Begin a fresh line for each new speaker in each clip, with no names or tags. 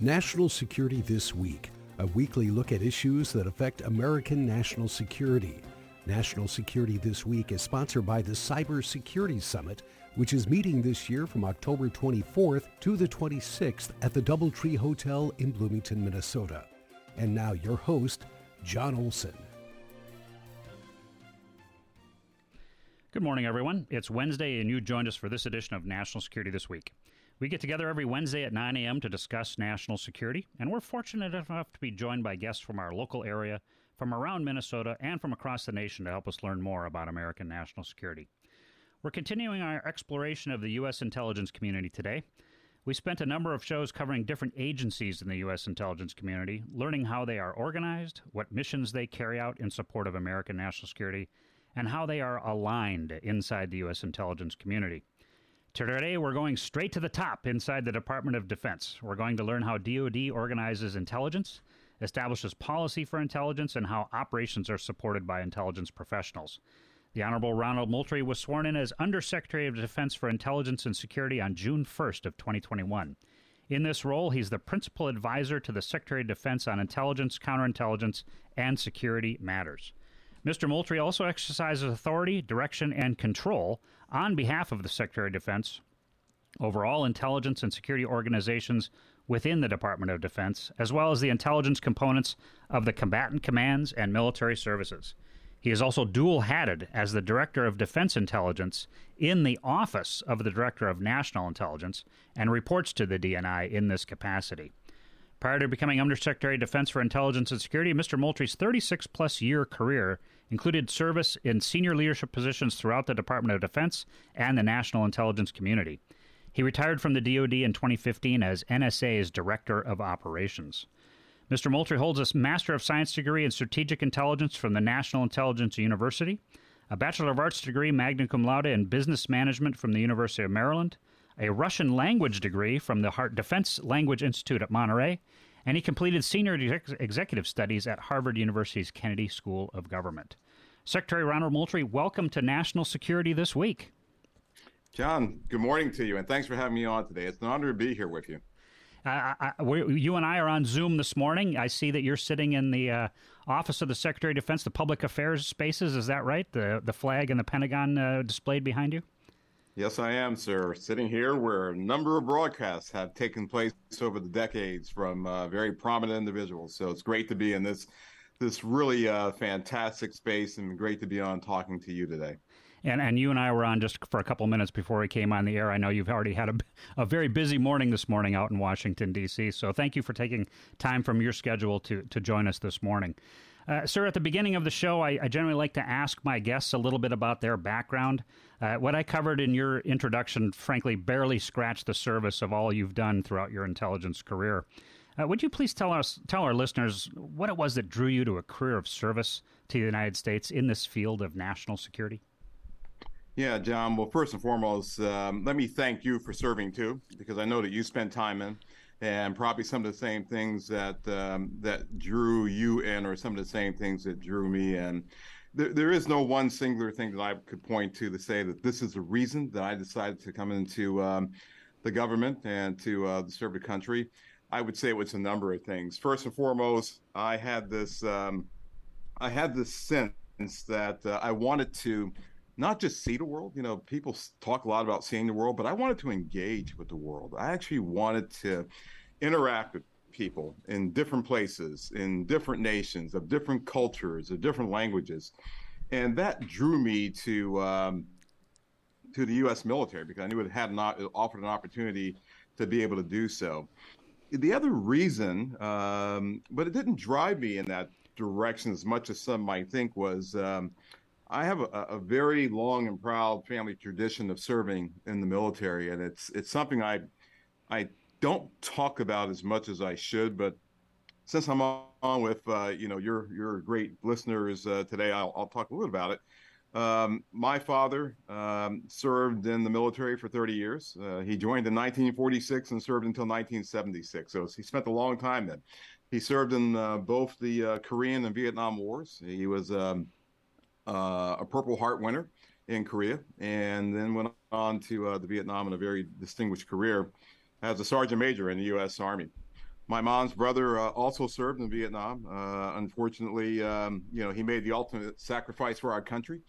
National Security This Week, a weekly look at issues that affect American national security. National Security This Week is sponsored by the Cybersecurity Summit, which is meeting this year from October 24th to the 26th at the Doubletree Hotel in Bloomington, Minnesota. And now your host, John Olson.
Good morning, everyone. It's Wednesday, and you joined us for this edition of National Security This Week. We get together every Wednesday at 9 a.m. to discuss national security, and we're fortunate enough to be joined by guests from our local area, from around Minnesota, and from across the nation to help us learn more about American national security. We're continuing our exploration of the U.S. intelligence community today. We spent a number of shows covering different agencies in the U.S. intelligence community, learning how they are organized, what missions they carry out in support of American national security, and how they are aligned inside the U.S. intelligence community. Today, we're going straight to the top inside the Department of Defense. We're going to learn how DoD organizes intelligence, establishes policy for intelligence, and how operations are supported by intelligence professionals. The Honorable Ronald Moultrie was sworn in as Undersecretary of Defense for Intelligence and Security on June 1st of 2021. In this role, he's the principal advisor to the Secretary of Defense on intelligence, counterintelligence, and security matters. Mr. Moultrie also exercises authority, direction, and control on behalf of the Secretary of Defense over all intelligence and security organizations within the Department of Defense, as well as the intelligence components of the combatant commands and military services. He is also dual hatted as the Director of Defense Intelligence in the Office of the Director of National Intelligence and reports to the DNI in this capacity. Prior to becoming Undersecretary of Defense for Intelligence and Security, Mr. Moultrie's 36 plus year career included service in senior leadership positions throughout the Department of Defense and the national intelligence community. He retired from the DoD in 2015 as NSA's Director of Operations. Mr. Moultrie holds a Master of Science degree in Strategic Intelligence from the National Intelligence University, a Bachelor of Arts degree magna cum laude in Business Management from the University of Maryland, a Russian language degree from the Defense Language Institute at Monterey, and he completed senior executive studies at Harvard University's Kennedy School of Government. Secretary Ronald Moultrie, welcome to National Security this week.
John, good morning to you, and thanks for having me on today. It's an honor to be here with you.
Uh, I, you and I are on Zoom this morning. I see that you're sitting in the uh, office of the Secretary of Defense, the public affairs spaces. Is that right? The the flag and the Pentagon uh, displayed behind you.
Yes, I am, sir. Sitting here where a number of broadcasts have taken place over the decades from uh, very prominent individuals. So it's great to be in this this really uh, fantastic space and great to be on talking to you today.
And and you and I were on just for a couple minutes before we came on the air. I know you've already had a, a very busy morning this morning out in Washington D.C. So thank you for taking time from your schedule to to join us this morning. Uh, sir, at the beginning of the show, I, I, generally like to ask my guests a little bit about their background. Uh, what I covered in your introduction, frankly, barely scratched the surface of all you've done throughout your intelligence career. Uh, would you please tell us, tell our listeners, what it was that drew you to a career of service to the United States in this field of national security?
Yeah, John. Well, first and foremost, um, let me thank you for serving too, because I know that you spent time in and probably some of the same things that um, that drew you in, or some of the same things that drew me in. There, there is no one singular thing that I could point to to say that this is the reason that I decided to come into um, the government and to uh, serve the country. I would say it was a number of things. First and foremost, I had this um, I had this sense that uh, I wanted to not just see the world. You know, people talk a lot about seeing the world, but I wanted to engage with the world. I actually wanted to interact with people in different places, in different nations, of different cultures, of different languages, and that drew me to um, to the U.S. military because I knew it had not offered an opportunity to be able to do so. The other reason, um, but it didn't drive me in that direction as much as some might think, was um, I have a, a, very long and proud family tradition of serving in the military, and it's it's something I I don't talk about as much as I should. But since I'm on with uh, you know your your great listeners uh, today, I'll, I'll talk a little bit about it. Um, my father um, served in the military for 30 years. Uh, he joined in 1946 and served until 1976. So he spent a long time then. He served in uh, both the uh, Korean and Vietnam Wars. He was um, uh, a Purple Heart winner in Korea, and then went on to uh, the Vietnam in a very distinguished career as a sergeant major in the U.S. Army. my mom's brother uh, also served in Vietnam. Uh, unfortunately, um, you know, he made the ultimate sacrifice for our country.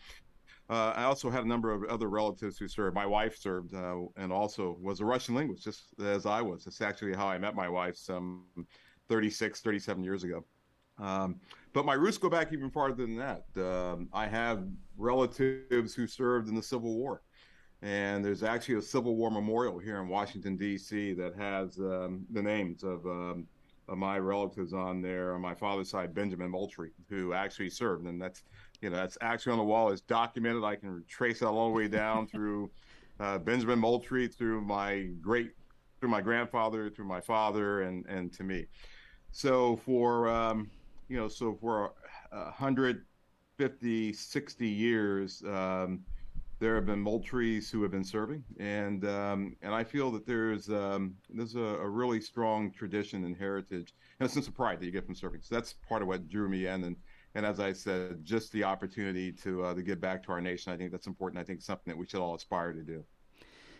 Uh, I also had a number of other relatives who served. My wife served uh, and also was a Russian linguist, just as I was. That's actually how I met my wife some 36, 37 years ago. Um, but my roots go back even farther than that. Um, I have relatives who served in the Civil War. And there's actually a Civil War memorial here in Washington, D.C., that has um, the names of, um, of, my relatives on there. On my father's side, Benjamin Moultrie, who actually served. And that's you know, that's actually on the wall. It's documented. I can trace that all the way down through uh, Benjamin Moultrie, through my great, through my grandfather, through my father, and and to me. So for um, you know, so for 150, 60 years, um, there have been Moultries who have been serving, and um, and I feel that there's um, there's a, a, really strong tradition and heritage and a sense of pride that you get from serving. So that's part of what drew me in, and and as I said, just the opportunity to uh, to give back to our nation. I think that's important. I think something that we should all aspire to do.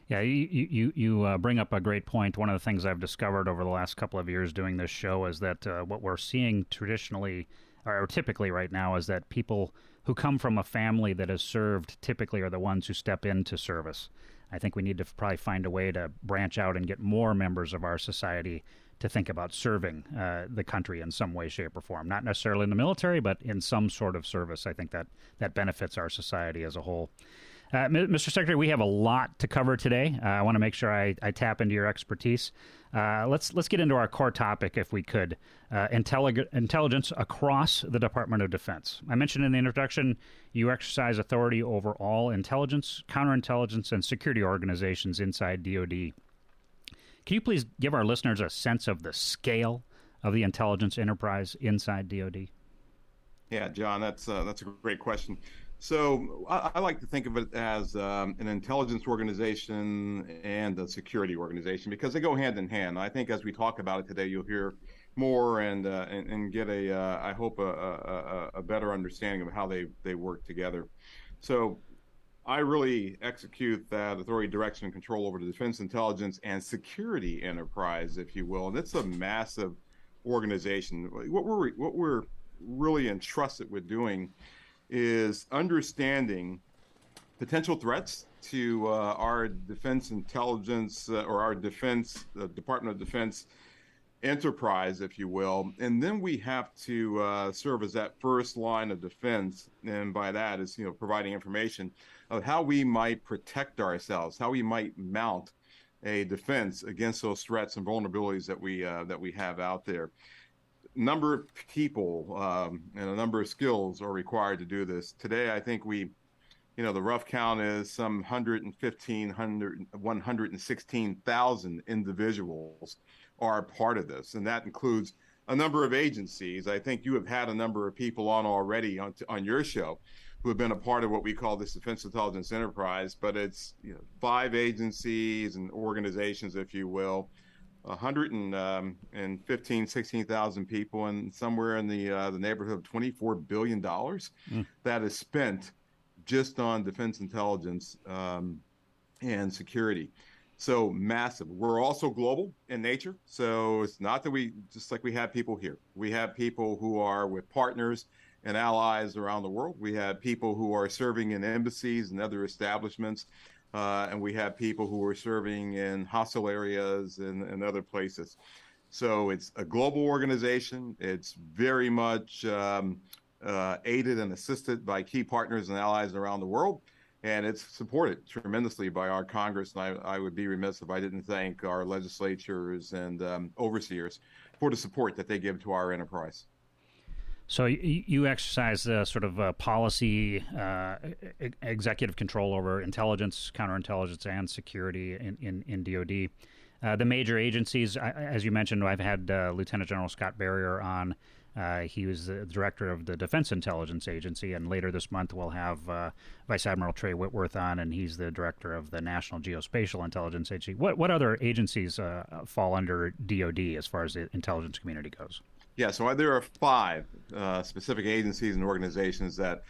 Yeah, you you you uh, bring up a great point. One of the things I've discovered over the last couple of years doing this show is that uh, what we're seeing traditionally or typically right now is that people who come from a family that has served typically are the ones who step into service. I think we need to probably find a way to branch out and get more members of our society to think about serving uh, the country in some way, shape, or form. Not necessarily in the military, but in some sort of service. I think that that benefits our society as a whole. Uh, Mr. Secretary, we have a lot to cover today. Uh, I want to make sure I, I, tap into your expertise. Uh, let's let's get into our core topic, if we could. Uh, Intellig- intelligence across the Department of Defense. I mentioned in the introduction, you exercise authority over all intelligence, counterintelligence, and security organizations inside DoD. Can you please give our listeners a sense of the scale of the intelligence enterprise inside DoD?
Yeah, John, that's uh, that's a great question. So I, I, like to think of it as um, an intelligence organization and a security organization because they go hand in hand. I think as we talk about it today, you'll hear more and uh, and, and, get a uh, I hope a, a, a, better understanding of how they they work together. So I really execute that authority, direction, and control over the defense, intelligence, and security enterprise, if you will. And it's a massive organization. What we're what we're really entrusted with doing is understanding potential threats to uh, our defense intelligence uh, or our defense uh, Department of Defense enterprise, if you will. And then we have to uh, serve as that first line of defense. And by that is, you know, providing information of how we might protect ourselves, how we might mount a defense against those threats and vulnerabilities that we uh, that we have out there. Number of people um, and a number of skills are required to do this. Today, I think we, you know, the rough count is some 115, 116,000 individuals are part of this, and that includes a number of agencies. I think you have had a number of people on already on, on your show who have been a part of what we call this defense intelligence enterprise, but it's you know, five agencies and organizations, if you will, 115, um, 16,000 people, and somewhere in the uh, the neighborhood of 24 billion dollars mm. that is spent just on defense intelligence um, and security. So massive. We're also global in nature. So it's not that we just like we have people here. We have people who are with partners and allies around the world. We have people who are serving in embassies and other establishments. Uh, and we have people who are serving in hostile areas and, and other places. So it's a global organization. It's very much um, uh, aided and assisted by key partners and allies around the world and it's supported tremendously by our Congress. And I, I would be remiss if I didn't thank our legislatures and um, overseers for the support that they give to our enterprise.
So you, exercise uh, sort of uh, policy, uh, executive control over intelligence, counterintelligence, and security in in, in DoD. Uh, the major agencies, as you mentioned, I've had uh, Lieutenant General Scott Berrier on uh, he was the director of the Defense Intelligence Agency, and later this month we'll have uh, Vice Admiral Trey Whitworth on, and he's the director of the National Geospatial Intelligence Agency. What what other agencies uh, fall under DoD as far as the intelligence community goes?
Yeah, so there are five uh, specific agencies and organizations that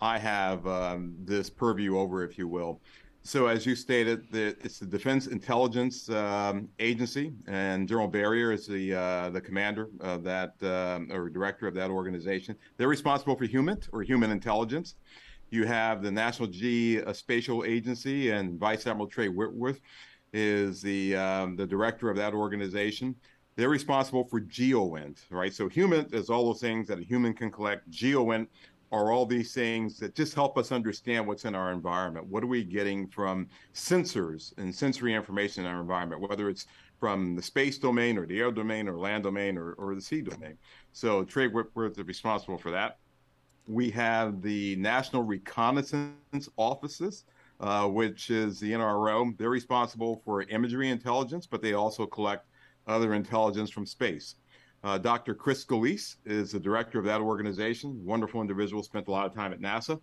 I have um, this purview over, if you will. So, as you stated, the, it's the Defense Intelligence um, Agency, and General Berrier is the uh, the commander of that um, or director of that organization. They're responsible for HUMINT or human intelligence. You have the National Geospatial Agency, and Vice Admiral Trey Whitworth is the um, the director of that organization. They're responsible for GeoInt, right? So, HUMINT is all those things that a human can collect. GeoInt are all these things that just help us understand what's in our environment. What are we getting from sensors and sensory information in our environment, whether it's from the space domain or the air domain or land domain or, or the sea domain. So Trey Whitworth is responsible for that. We have the National Reconnaissance Offices, uh, which is the NRO. They're responsible for imagery intelligence, but they also collect other intelligence from space. Uh, Dr. Chris Scolese is the director of that organization. Wonderful individual, spent a lot of time at NASA.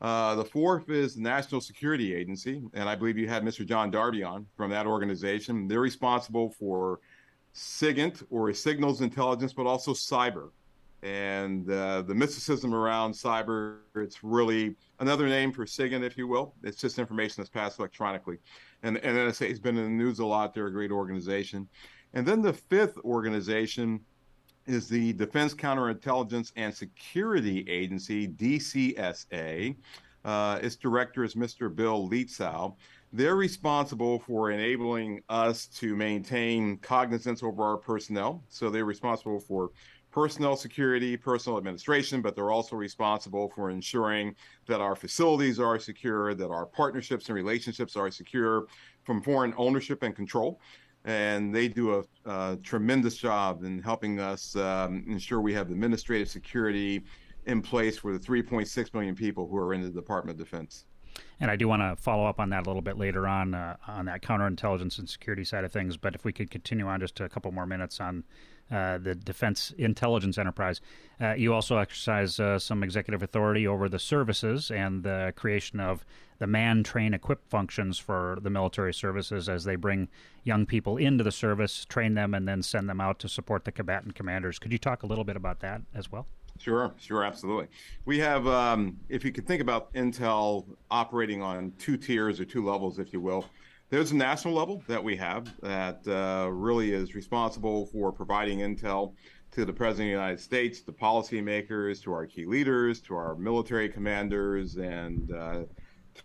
Uh, the fourth is the National Security Agency, and I believe you had Mr. John Darby on from that organization. They're responsible for SIGINT or signals intelligence, but also cyber. And uh, the mysticism around cyber, it's really another name for SIGINT, if you will. It's just information that's passed electronically. And, and NSA has been in the news a lot. They're a great organization. And then the fifth organization is the Defense Counterintelligence and Security Agency, DCSA. Uh, its director is Mr. Bill Lietzau. They're responsible for enabling us to maintain cognizance over our personnel. So they're responsible for personnel security, personnel administration, but they're also responsible for ensuring that our facilities are secure, that our partnerships and relationships are secure from foreign ownership and control and they do a, a, tremendous job in helping us um, ensure we have administrative security in place for the 3.6 million people who are in the Department of Defense.
And I do want to follow up on that a little bit later on uh, on that counterintelligence and security side of things. But if we could continue on just a couple more minutes on uh, the Defense Intelligence Enterprise, uh, you also exercise uh, some executive authority over the services and the creation of the man, train, equip functions for the military services as they bring young people into the service, train them, and then send them out to support the combatant commanders. Could you talk a little bit about that as well?
Sure, sure, absolutely. We have, um, if you could think about Intel operating on two tiers or two levels, if you will, there's a national level that we have that uh, really is responsible for providing intel to the President of the United States, to policymakers, to our key leaders, to our military commanders, and uh,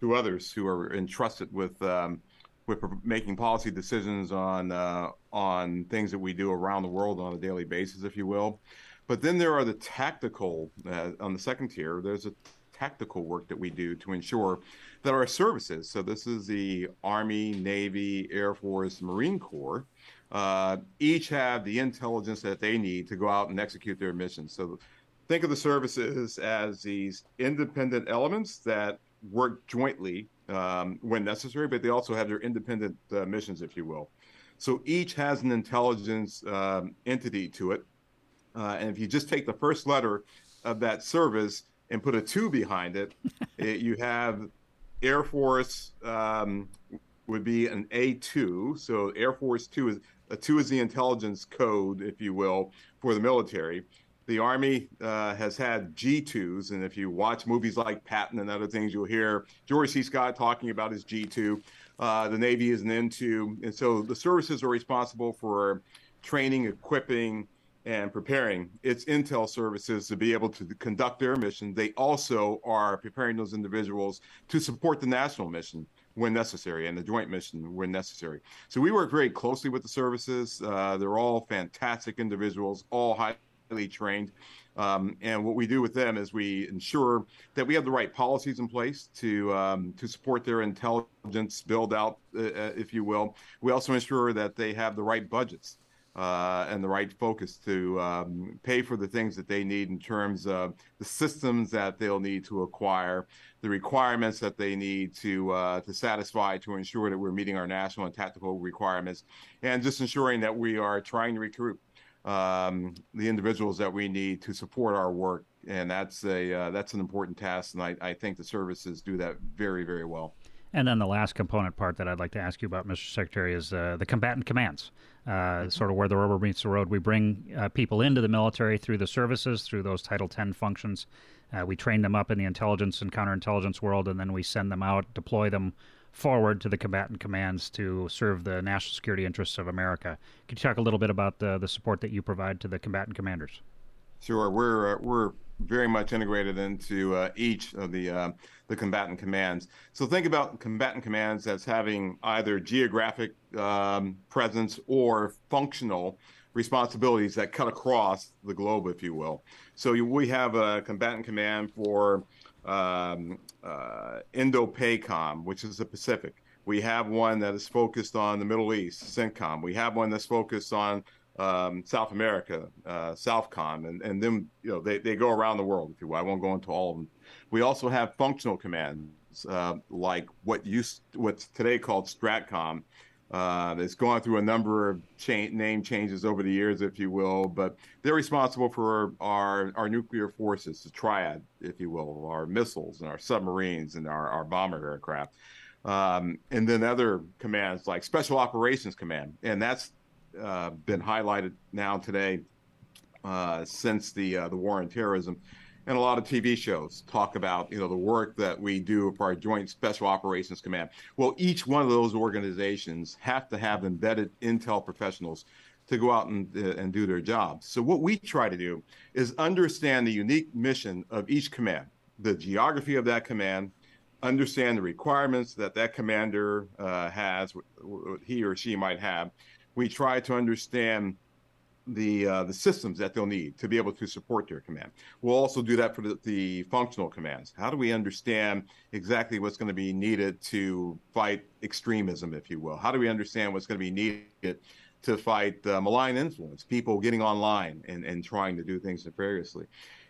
to others who are entrusted with um, with making policy decisions on uh, on things that we do around the world on a daily basis, if you will. But then there are the tactical, uh, on the second tier, there's a tactical work that we do to ensure that our services, so this is the Army, Navy, Air Force, Marine Corps, uh, each have the intelligence that they need to go out and execute their missions. So think of the services as these independent elements that work jointly um, when necessary, but they also have their independent uh, missions, if you will. So each has an intelligence um, entity to it uh, and if you just take the first letter of that service and put a two behind it, it you have Air Force um, would be an A2. So Air Force 2 is a 2 is the intelligence code, if you will, for the military. The Army uh, has had G2s, and if you watch movies like Patton and other things, you'll hear George C. Scott talking about his G2. Uh, the Navy is an N2. And so the services are responsible for training, equipping, and preparing its intel services to be able to conduct their mission. They also are preparing those individuals to support the national mission when necessary and the joint mission when necessary. So we work very closely with the services. Uh, they're all fantastic individuals, all highly trained. Um, and what we do with them is we ensure that we have the right policies in place to um, to support their intelligence build out, uh, uh if you will. We also ensure that they have the right budgets uh, and the right focus to um, pay for the things that they need in terms of the systems that they'll need to acquire, the requirements that they need to uh, to satisfy to ensure that we're meeting our national and tactical requirements, and just ensuring that we are trying to recruit um, the individuals that we need to support our work. And that's a uh, that's an important task, and I, I think the services do that very very well.
And then the last component part that I'd like to ask you about, Mr. Secretary, is uh, the combatant commands, uh, mm-hmm. sort of where the rubber meets the road. We bring uh, people into the military through the services, through those Title X functions. Uh, we train them up in the intelligence and counterintelligence world, and then we send them out, deploy them forward to the combatant commands to serve the national security interests of America. Could you talk a little bit about the, the support that you provide to the combatant commanders?
Sure, we're uh, we're very much integrated into uh, each of the uh, the combatant commands. So think about combatant commands as having either geographic um, presence or functional responsibilities that cut across the globe, if you will. So we have a combatant command for um, uh, Indo-PACOM, which is the Pacific. We have one that is focused on the Middle East, CENTCOM. We have one that's focused on um, South America, uh, Southcom, and, and then you know they, they go around the world. If you will. I won't go into all of them. We also have functional commands uh, like what used what's today called Stratcom. Uh, it's gone through a number of cha- name changes over the years, if you will, but they're responsible for our, our nuclear forces, the triad, if you will, our missiles and our submarines and our, our bomber aircraft. Um, and then other commands like Special Operations Command, and that's uh, been highlighted now today uh, since the uh, the war on terrorism, and a lot of TV shows talk about you know the work that we do for our Joint Special Operations Command. Well, each one of those organizations have to have embedded intel professionals to go out and, uh, and do their jobs. So what we try to do is understand the unique mission of each command, the geography of that command, understand the requirements that that commander uh, has, he or she might have, we try to understand the uh, the systems that they'll need to be able to support their command. We'll also do that for the, the functional commands. How do we understand exactly what's going to be needed to fight extremism, if you will? How do we understand what's going to be needed to fight uh, malign influence, people getting online and, and trying to do things nefariously?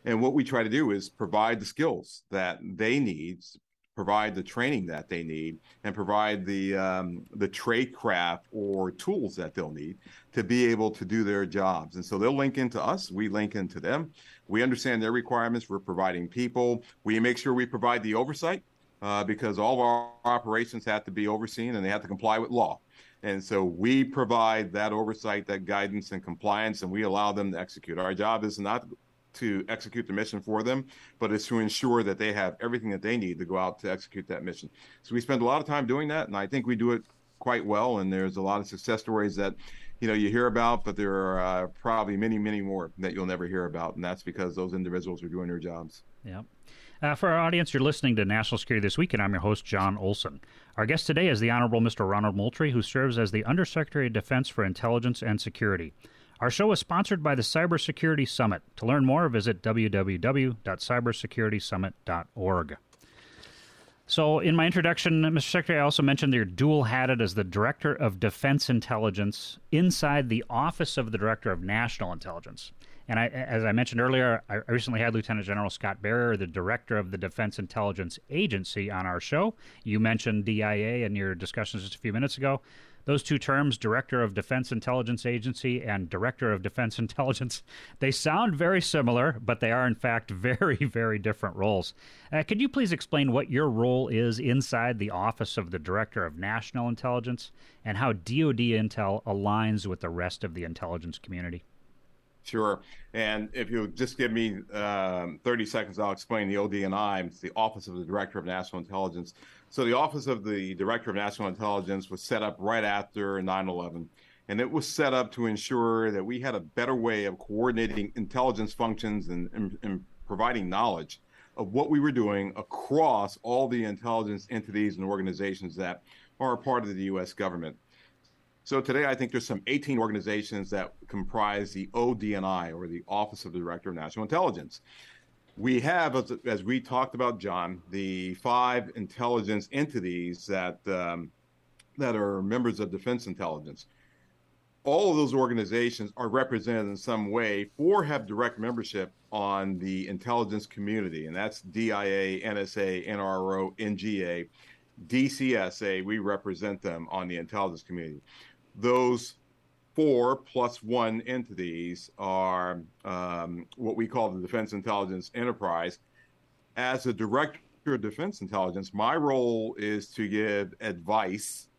And what we try to do is provide the skills that they need provide the training that they need and provide the um, the trade craft or tools that they'll need to be able to do their jobs. And so they'll link into us, we link into them. We understand their requirements. We're providing people. We make sure we provide the oversight uh, because all of our operations have to be overseen and they have to comply with law. And so we provide that oversight, that guidance and compliance, and we allow them to execute. Our job is not to execute the mission for them, but it's to ensure that they have everything that they need to go out to execute that mission. So we spend a lot of time doing that, and I think we do it quite well. And there's a lot of success stories that you know you hear about, but there are uh, probably many, many more that you'll never hear about, and that's because those individuals are doing their jobs.
Yeah. Uh, for our audience, you're listening to National Security This Week, and I'm your host, John Olson. Our guest today is the Honorable Mr. Ronald Moultrie, who serves as the Undersecretary of Defense for Intelligence and Security. Our show is sponsored by the Cybersecurity Summit. To learn more, visit www.cybersecuritysummit.org. So, in my introduction, Mr. Secretary, I also mentioned you're dual hatted as the Director of Defense Intelligence inside the Office of the Director of National Intelligence. And I, as I mentioned earlier, I recently had Lieutenant General Scott Berrier, the Director of the Defense Intelligence Agency, on our show. You mentioned DIA in your discussions just a few minutes ago. Those two terms, Director of Defense Intelligence Agency and Director of Defense Intelligence, they sound very similar, but they are in fact very, very different roles. Uh, could you please explain what your role is inside the Office of the Director of National Intelligence and how DoD Intel aligns with the rest of the intelligence community?
Sure. And if you'll just give me um, 30 seconds, I'll explain the ODNI. It's the Office of the Director of National Intelligence. So the Office of the Director of National Intelligence was set up right after 9/11, and it was set up to ensure that we had a better way of coordinating intelligence functions and, and, and providing knowledge of what we were doing across all the intelligence entities and organizations that are a part of the U.S. government. So today, I think there's some 18 organizations that comprise the ODNI, or the Office of the Director of National Intelligence. We have, as, as we talked about, John, the five intelligence entities that um, that are members of Defense Intelligence. All of those organizations are represented in some way or have direct membership on the intelligence community, and that's DIA, NSA, NRO, NGA, DCSA. We represent them on the intelligence community those four plus one entities are um, what we call the Defense Intelligence Enterprise. As a director of Defense Intelligence, my role is to give advice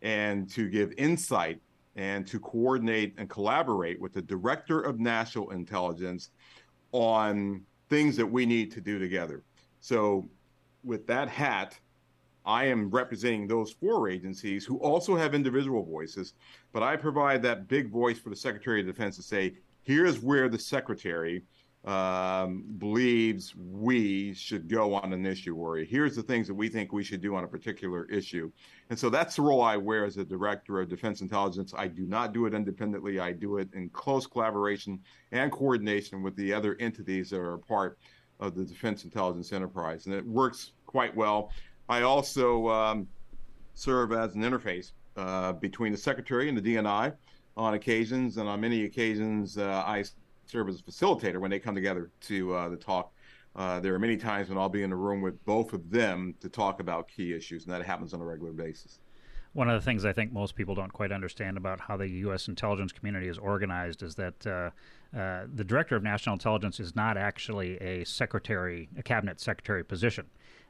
and to give insight and to coordinate and collaborate with the Director of National Intelligence on things that we need to do together. So, with that hat, I am representing those four agencies who also have individual voices, but I provide that big voice for the Secretary of Defense to say, here's where the Secretary um, believes we should go on an issue, or here's the things that we think we should do on a particular issue. And so that's the role I wear as a director of defense intelligence. I do not do it independently. I do it in close collaboration and coordination with the other entities that are a part of the defense intelligence enterprise. And it works quite well. I also um, serve as an interface uh, between the secretary and the DNI on occasions, and on many occasions, uh, I serve as a facilitator when they come together to uh, the talk. Uh, there are many times when I'll be in a room with both of them to talk about key issues, and that happens on a regular basis.
One of the things I think most people don't quite understand about how the U.S. intelligence community is organized is that uh, the director of national intelligence is not actually a secretary, a cabinet secretary position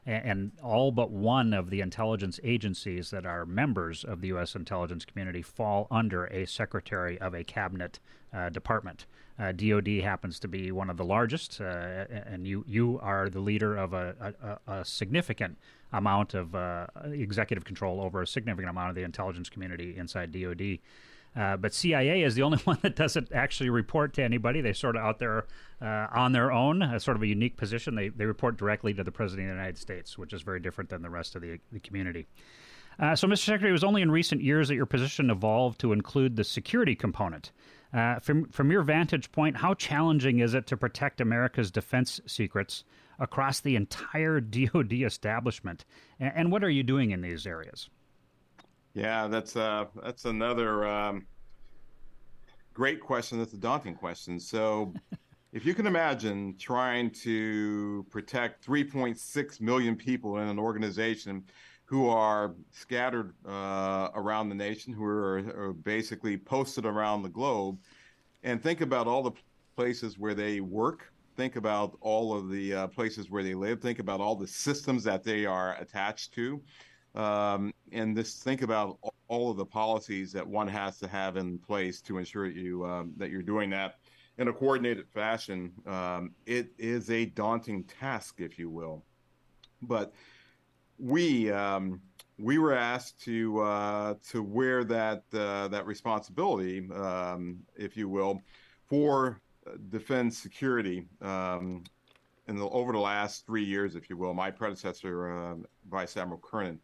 and all but one of the intelligence agencies that are members of the U.S. intelligence community fall under a secretary of a cabinet uh, department. Uh, DoD happens to be one of the largest, uh, and you you are the leader of a, a, a significant amount of uh, executive control over a significant amount of the intelligence community inside DoD. Uh, but CIA is the only one that doesn't actually report to anybody. They're sort of out there uh, on their own, a sort of a unique position. They, they report directly to the President of the United States, which is very different than the rest of the, the community. Uh, so, Mr. Secretary, it was only in recent years that your position evolved to include the security component. Uh, from, from your vantage point, how challenging is it to protect America's defense secrets across the entire DoD establishment? And, and what are you doing in these areas?
Yeah, that's uh, that's another um, great question. That's a daunting question. So, if you can imagine trying to protect 3.6 million people in an organization who are scattered uh, around the nation, who are, are, basically posted around the globe, and think about all the places where they work. Think about all of the uh, places where they live. Think about all the systems that they are attached to um, and just think about all of the policies that one has to have in place to ensure that you um, that you're doing that in a coordinated fashion. Um, it is a daunting task, if you will, but we um, we were asked to uh, to wear that uh, that responsibility, um, if you will, for defense security um, in over the last three years, if you will. My predecessor, uh, Vice Admiral Kernan,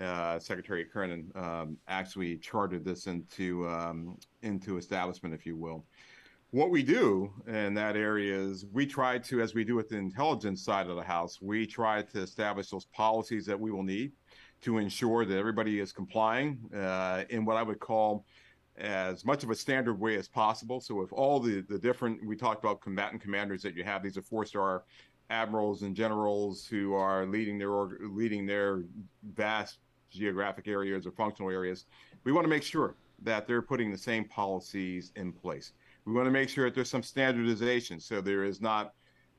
uh, Secretary Kernan um, actually chartered this into um, into establishment, if you will. What we do in that area is we try to, as we do with the intelligence side of the house, we try to establish those policies that we will need to ensure that everybody is complying uh, in what I would call as much of a standard way as possible. So if all the the different we talked about combatant commanders that you have, these are four star admirals and generals who are leading their leading their vast geographic areas or functional areas, we want to make sure that they're putting the same policies in place. We want to make sure that there's some standardization so there is not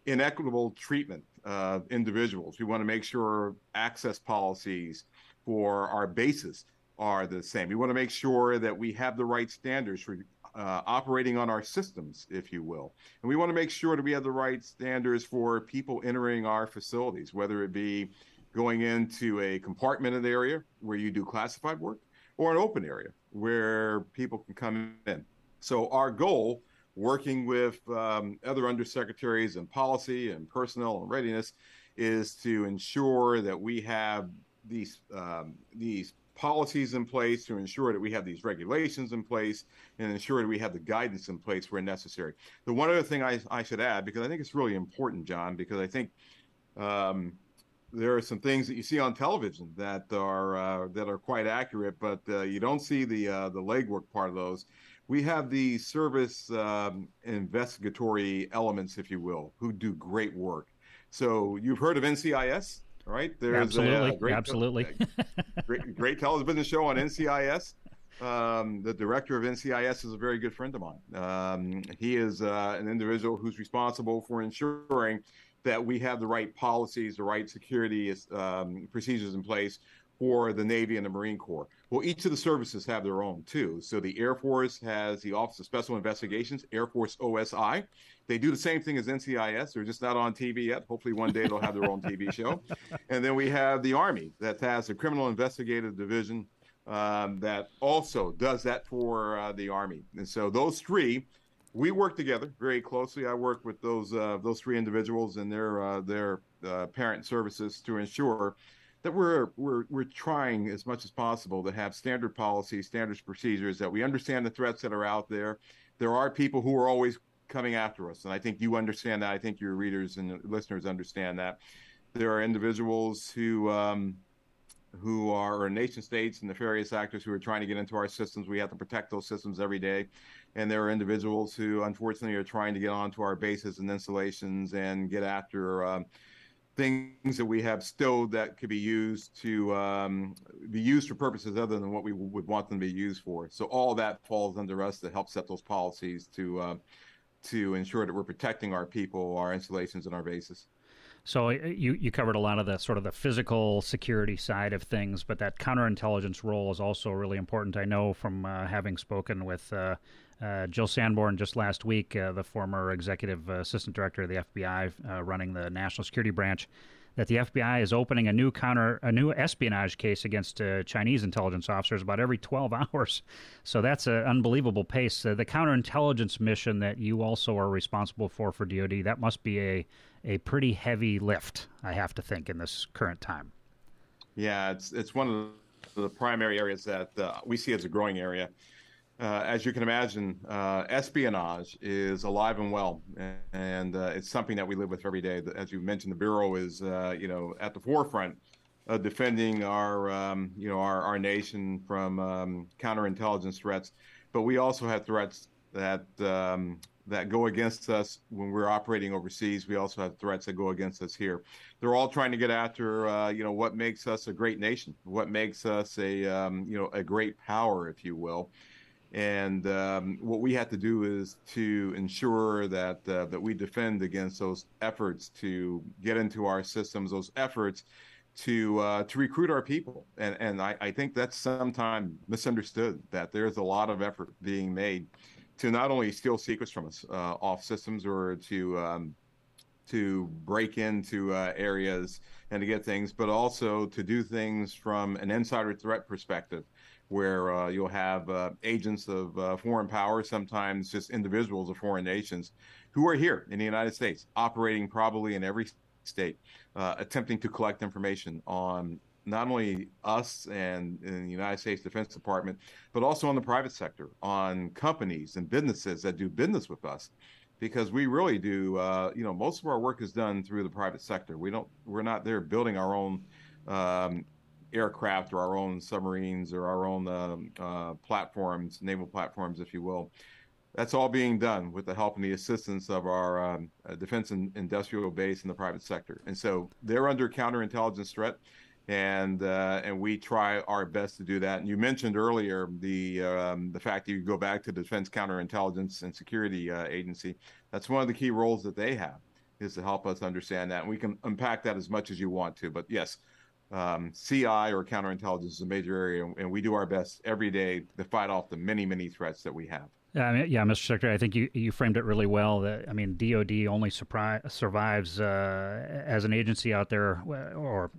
inequitable treatment of individuals. We want to make sure access policies for our bases are the same. We want to make sure that we have the right standards for uh, operating on our systems, if you will. And we want to make sure that we have the right standards for people entering our facilities, whether it be going into a compartmented area where you do classified work or an open area where people can come in. So, our goal, working with um, other undersecretaries and policy and personnel and readiness, is to ensure that we have these um, these policies in place to ensure that we have these regulations in place and ensure that we have the guidance in place where necessary. The one other thing I, I should add, because I think it's really important, John, because I think um, there are some things that you see on television that are uh, that are quite accurate, but uh, you don't see the uh, the legwork part of those. We have the service um, investigatory elements, if you will, who do great work. So you've heard of NCIS, right?
There's absolutely, a, great, absolutely,
great, great television show on NCIS. Um, the director of NCIS is a very good friend of mine. Um, he is uh, an individual who's responsible for ensuring that we have the right policies, the right security um, procedures in place for the Navy and the Marine Corps. Well, each of the services have their own too. So the Air Force has the Office of Special Investigations, Air Force OSI. They do the same thing as NCIS. They're just not on TV yet. Hopefully, one day they'll have their own TV show. And then we have the Army that has the Criminal Investigative Division um, that also does that for uh, the Army. And so those three, we work together very closely. I work with those uh, those three individuals and their uh, their uh, parent services to ensure that we're we're we're trying as much as possible to have standard policies, standards, procedures that we understand the threats that are out there. There are people who are always coming after us, and I think you understand that. I think your readers and listeners understand that. There are individuals who um, who are nation states and nefarious actors who are trying to get into our systems. We have to protect those systems every day. And there are individuals who, unfortunately, are trying to get onto our bases and installations and get after um, things that we have stowed that could be used to um, be used for purposes other than what we would want them to be used for. So all that falls under us to help set those policies to uh, to ensure that we're protecting our people, our installations, and our bases.
So uh, you you covered a lot of the sort of the physical security side of things, but that counterintelligence role is also really important. I know from uh, having spoken with uh, uh, Jill Sanborn just last week, uh, the former executive assistant director of the FBI, uh, running the national security branch, that the FBI is opening a new counter a new espionage case against Chinese intelligence officers about every 12 hours. So that's an unbelievable pace. the counterintelligence mission that you also are responsible for for DoD that must be a a pretty heavy lift, I have to think, in this current time.
Yeah, it's it's one of the primary areas that uh, we see as a growing area. Uh, as you can imagine, uh, espionage is alive and well, and, uh, it's something that we live with every day. As you mentioned, the bureau is, uh, you know, at the forefront of defending our, um, you know, our, our nation from um, counterintelligence threats. But we also have threats that um, that go against us when we're operating overseas. We also have threats that go against us here. They're all trying to get after, uh, you know, what makes us a great nation, what makes us a, um, you know, a great power, if you will. And um, what we have to do is to ensure that uh, that we defend against those efforts to get into our systems, those efforts to uh, to recruit our people. And and I, I think that's sometimes misunderstood that there's a lot of effort being made to not only steal secrets from us uh, off systems or to um, to break into uh, areas and to get things, but also to do things from an insider threat perspective, where uh, you'll have uh, agents of uh, foreign powers, sometimes just individuals of foreign nations, who are here in the United States, operating probably in every state, uh, attempting to collect information on not only us and the United States Defense Department, but also on the private sector, on companies and businesses that do business with us, because we really do. Uh, you know, most of our work is done through the private sector. We don't. We're not there building our own. Um, aircraft or our own submarines or our own um, uh, platforms, naval platforms, if you will. That's all being done with the help and the assistance of our um, uh, defense and industrial base in the private sector. And so they're under counterintelligence threat and uh, and we try our best to do that. And you mentioned earlier the um, the fact that you go back to the Defense Counterintelligence and Security uh, Agency. That's one of the key roles that they have is to help us understand that. And we can unpack that as much as you want to. But yes, um, CI or counterintelligence is a major area, and we do our best every day to fight off the many many threats that we have.
Yeah, I mean, yeah, Mr. Secretary, I think you, you framed it really well. That I mean, DoD only surpri- survives uh, as an agency out there, or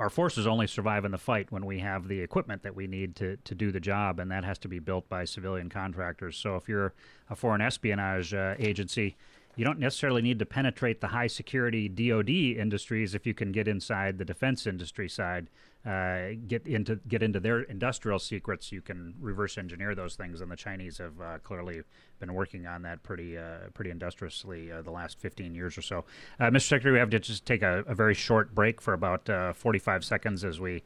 our forces only survive in the fight when we have the equipment that we need to, to do the job, and that has to be built by civilian contractors. So if you're a foreign espionage uh, agency, you don't necessarily need to penetrate the high security DoD industries if you can get inside the defense industry side uh, get into get into their industrial secrets, you can reverse engineer those things. And the Chinese have uh, clearly been working on that pretty uh, pretty industriously uh, the last 15 years or so. Uh, Mr. Secretary, we have to just take a, a very short break for about uh, 45 seconds as we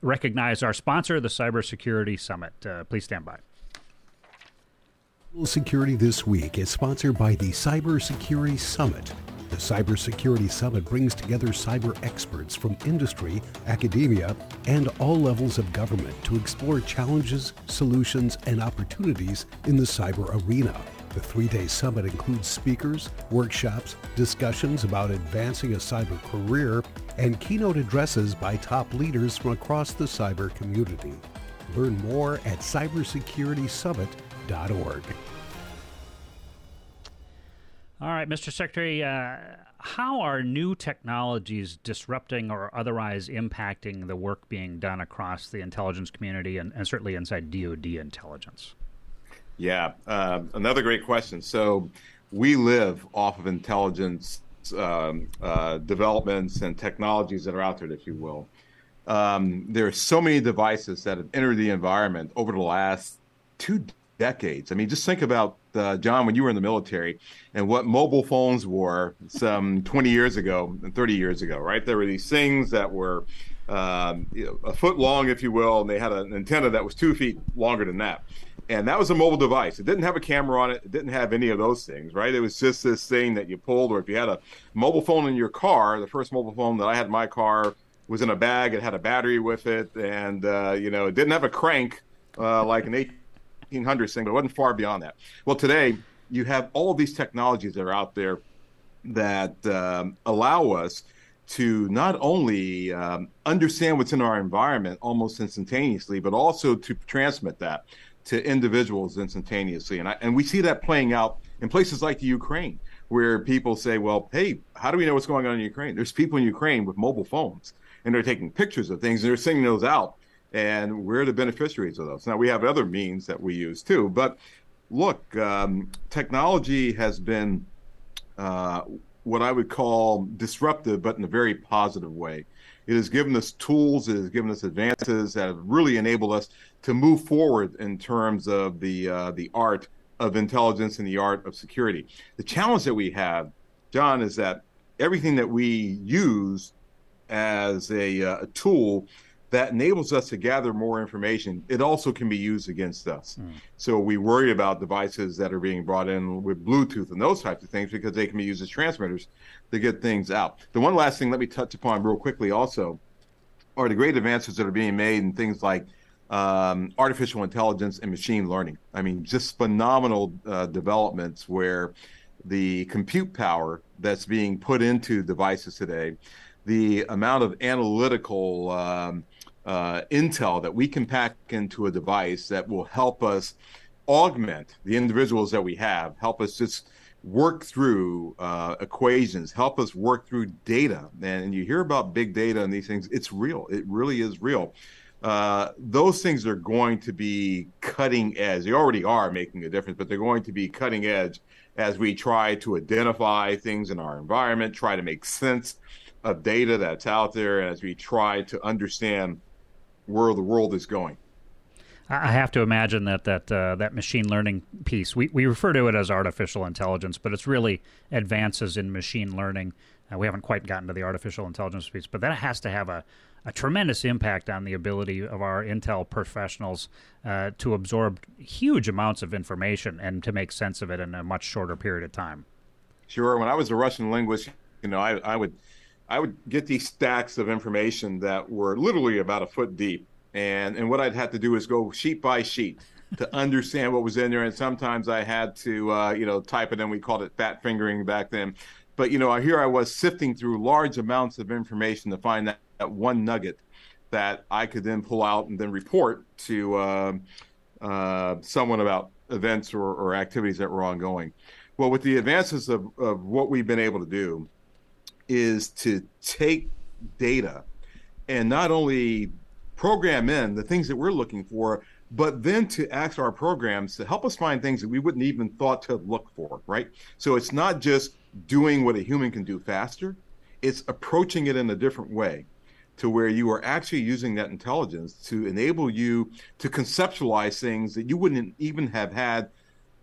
recognize our sponsor, the Cybersecurity Summit. please stand by.
Security This Week is sponsored by the Cybersecurity Summit the Cybersecurity Summit brings together cyber experts from industry, academia, and all levels of government to explore challenges, solutions, and opportunities in the cyber arena. The three-day summit includes speakers, workshops, discussions about advancing a cyber career, and keynote addresses by top leaders from across the cyber community. Learn more at cybersecuritysummit.org.
All right, Mr. Secretary, uh, how are new technologies disrupting or otherwise impacting the work being done across the intelligence community and, and certainly inside DoD intelligence?
Yeah, uh, another great question. So, we live off of intelligence um, uh, developments and technologies that are out there, if you will. Um, there are so many devices that have entered the environment over the last two decades. I mean, just think about uh, John when you were in the military and what mobile phones were some 20 years ago and 30 years ago, right? There were these things that were um, you know, a foot long, if you will, and they had an antenna that was two feet longer than that. And that was a mobile device. It didn't have a camera on it. It didn't have any of those things, right? It was just this thing that you pulled, or if you had a mobile phone in your car, the first mobile phone that I had in my car was in a bag. It had a battery with it, and uh, you know, it didn't have a crank uh, like an 1800s thing, but it wasn't far beyond that. Well, today you have all these technologies that are out there that um, allow us to not only um, understand what's in our environment almost instantaneously, but also to transmit that to individuals instantaneously. And I, and we see that playing out in places like the Ukraine, where people say, "Well, hey, how do we know what's going on in Ukraine?" There's people in Ukraine with mobile phones, and they're taking pictures of things, and they're sending those out, and we're the beneficiaries of those. Now we have other means that we use too, but look, um, technology has been uh, what I would call disruptive, but in a very positive way. It has given us tools, it has given us advances that have really enabled us to move forward in terms of the uh, the art of intelligence and the art of security. The challenge that we have, John, is that everything that we use as a, uh, a tool that enables us to gather more information, it also can be used against us. Mm. So we worry about devices that are being brought in with Bluetooth and those types of things because they can be used as transmitters to get things out. The one last thing let me touch upon real quickly also are the great advances that are being made in things like um, artificial intelligence and machine learning. I mean, just phenomenal uh, developments where the compute power that's being put into devices today, the amount of analytical um, uh, intel that we can pack into a device that will help us augment the individuals that we have, help us just work through uh, equations, help us work through data. And you hear about big data and these things, it's real. It really is real. Uh, those things are going to be cutting edge. They already are making a difference, but they're going to be cutting edge as we try to identify things in our environment, try to make sense of data that's out there, and as we try to understand where the world is going.
I have to imagine that that uh, that machine learning piece we, we refer to it as artificial intelligence, but it's really advances in machine learning. Uh, we haven't quite gotten to the artificial intelligence piece, but that has to have a, a tremendous impact on the ability of our intel professionals uh, to absorb huge amounts of information and to make sense of it in a much shorter period of time.
Sure. When I was a Russian linguist, you know, I, I would I would get these stacks of information that were literally about a foot deep. And, and what I'd have to do is go sheet by sheet to understand what was in there. And sometimes I had to, uh, you know, type it in. We called it fat fingering back then. But, you know, here I was sifting through large amounts of information to find that, that one nugget that I could then pull out and then report to uh, uh, someone about events or, or activities that were ongoing. Well, with the advances of, of what we've been able to do, is to take data and not only program in the things that we're looking for, but then to ask our programs to help us find things that we wouldn't even thought to look for, right? So it's not just doing what a human can do faster, it's approaching it in a different way to where you are actually using that intelligence to enable you to conceptualize things that you wouldn't even have had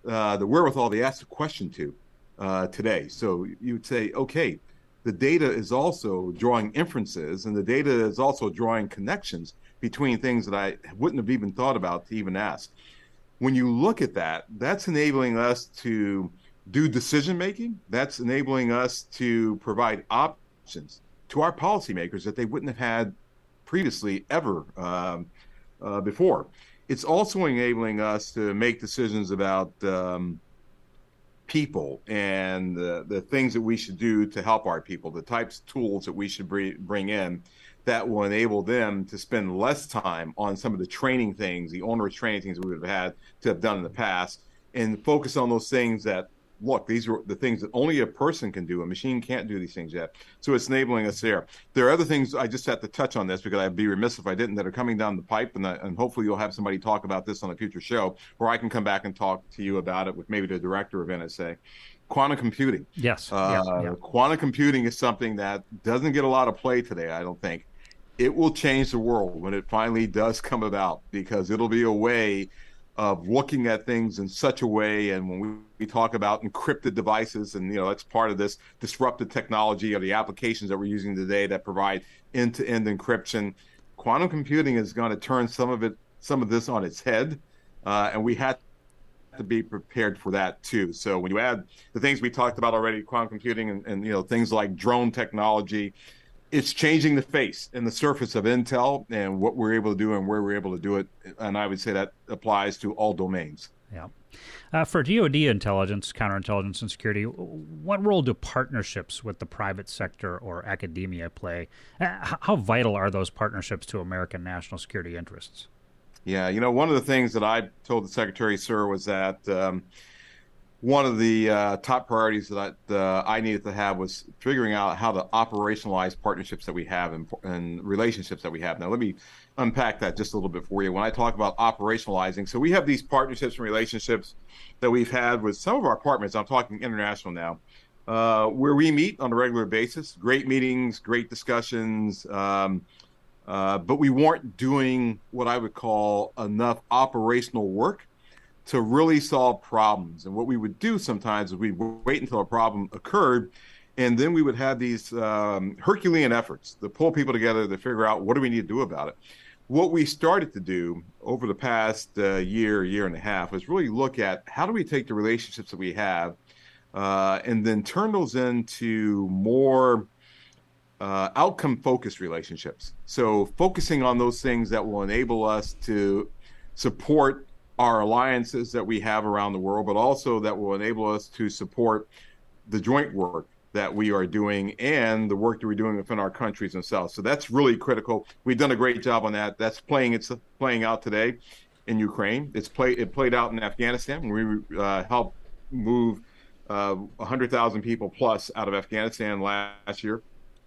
uh, the wherewithal to ask a question to uh, today. So you'd say, okay, the data is also drawing inferences and the data is also drawing connections between things that I wouldn't have even thought about to even ask. When you look at that, that's enabling us to do decision making. That's enabling us to provide options to our policymakers that they wouldn't have had previously ever um, uh, before. It's also enabling us to make decisions about um, people and the, the things that we should do to help our people, the types of tools that we should bring in that will enable them to spend less time on some of the training things, the onerous training things we would have had to have done in the past, and focus on those things that look, these are the things that only a person can do. A machine can't do these things yet. So it's enabling us there. There are other things I just have to touch on this because I'd be remiss if I didn't that are coming down the pipe, and, and hopefully you'll have somebody talk about this on a future show, or I can come back and talk to you about it with maybe the director of NSA. Quantum computing.
Yes. Uh, yes yeah.
Quantum computing is something that doesn't get a lot of play today, I don't think it will change the world when it finally does come about because it'll be a way of looking at things in such a way and when we, we, talk about encrypted devices and you know that's part of this disruptive technology or the applications that we're using today that provide end-to-end encryption quantum computing is going to turn some of it some of this on its head uh, and we had to be prepared for that too. So when you add the things we talked about already quantum computing and, and you know things like drone technology it's changing the face and the surface of Intel and what we're able to do and where we're able to do it. And I would say that applies to all domains.
Yeah. Uh, for DoD intelligence, counterintelligence, and security, what role do partnerships with the private sector or academia play? Uh, how vital are those partnerships to American national security interests?
Yeah, you know, one of the things that I told the Secretary, sir, was that um, one of the uh, top priorities that uh, I needed to have was figuring out how to operationalize partnerships that we have and, and, relationships that we have. Now, let me unpack that just a little bit for you. When I talk about operationalizing, so we have these partnerships and relationships that we've had with some of our partners. I'm talking international now, uh, where we meet on a regular basis. Great meetings, great discussions. Um, uh, but we weren't doing what I would call enough operational work to really solve problems. And what we would do sometimes is we'd wait until a problem occurred, and then we would have these um, Herculean efforts to pull people together to figure out what do we need to do about it. What we started to do over the past uh, year, year and a half, was really look at how do we take the relationships that we have uh, and then turn those into more uh, outcome focused relationships. So, focusing on those things that will enable us to support our alliances that we have around the world, but also that will enable us to support the joint work that we are doing and the work that we're doing within our countries themselves. So that's really critical. We've done a great job on that. That's playing it's playing out today in Ukraine. It's played it played out in Afghanistan. We uh, helped move uh, 100,000 people plus out of Afghanistan last year.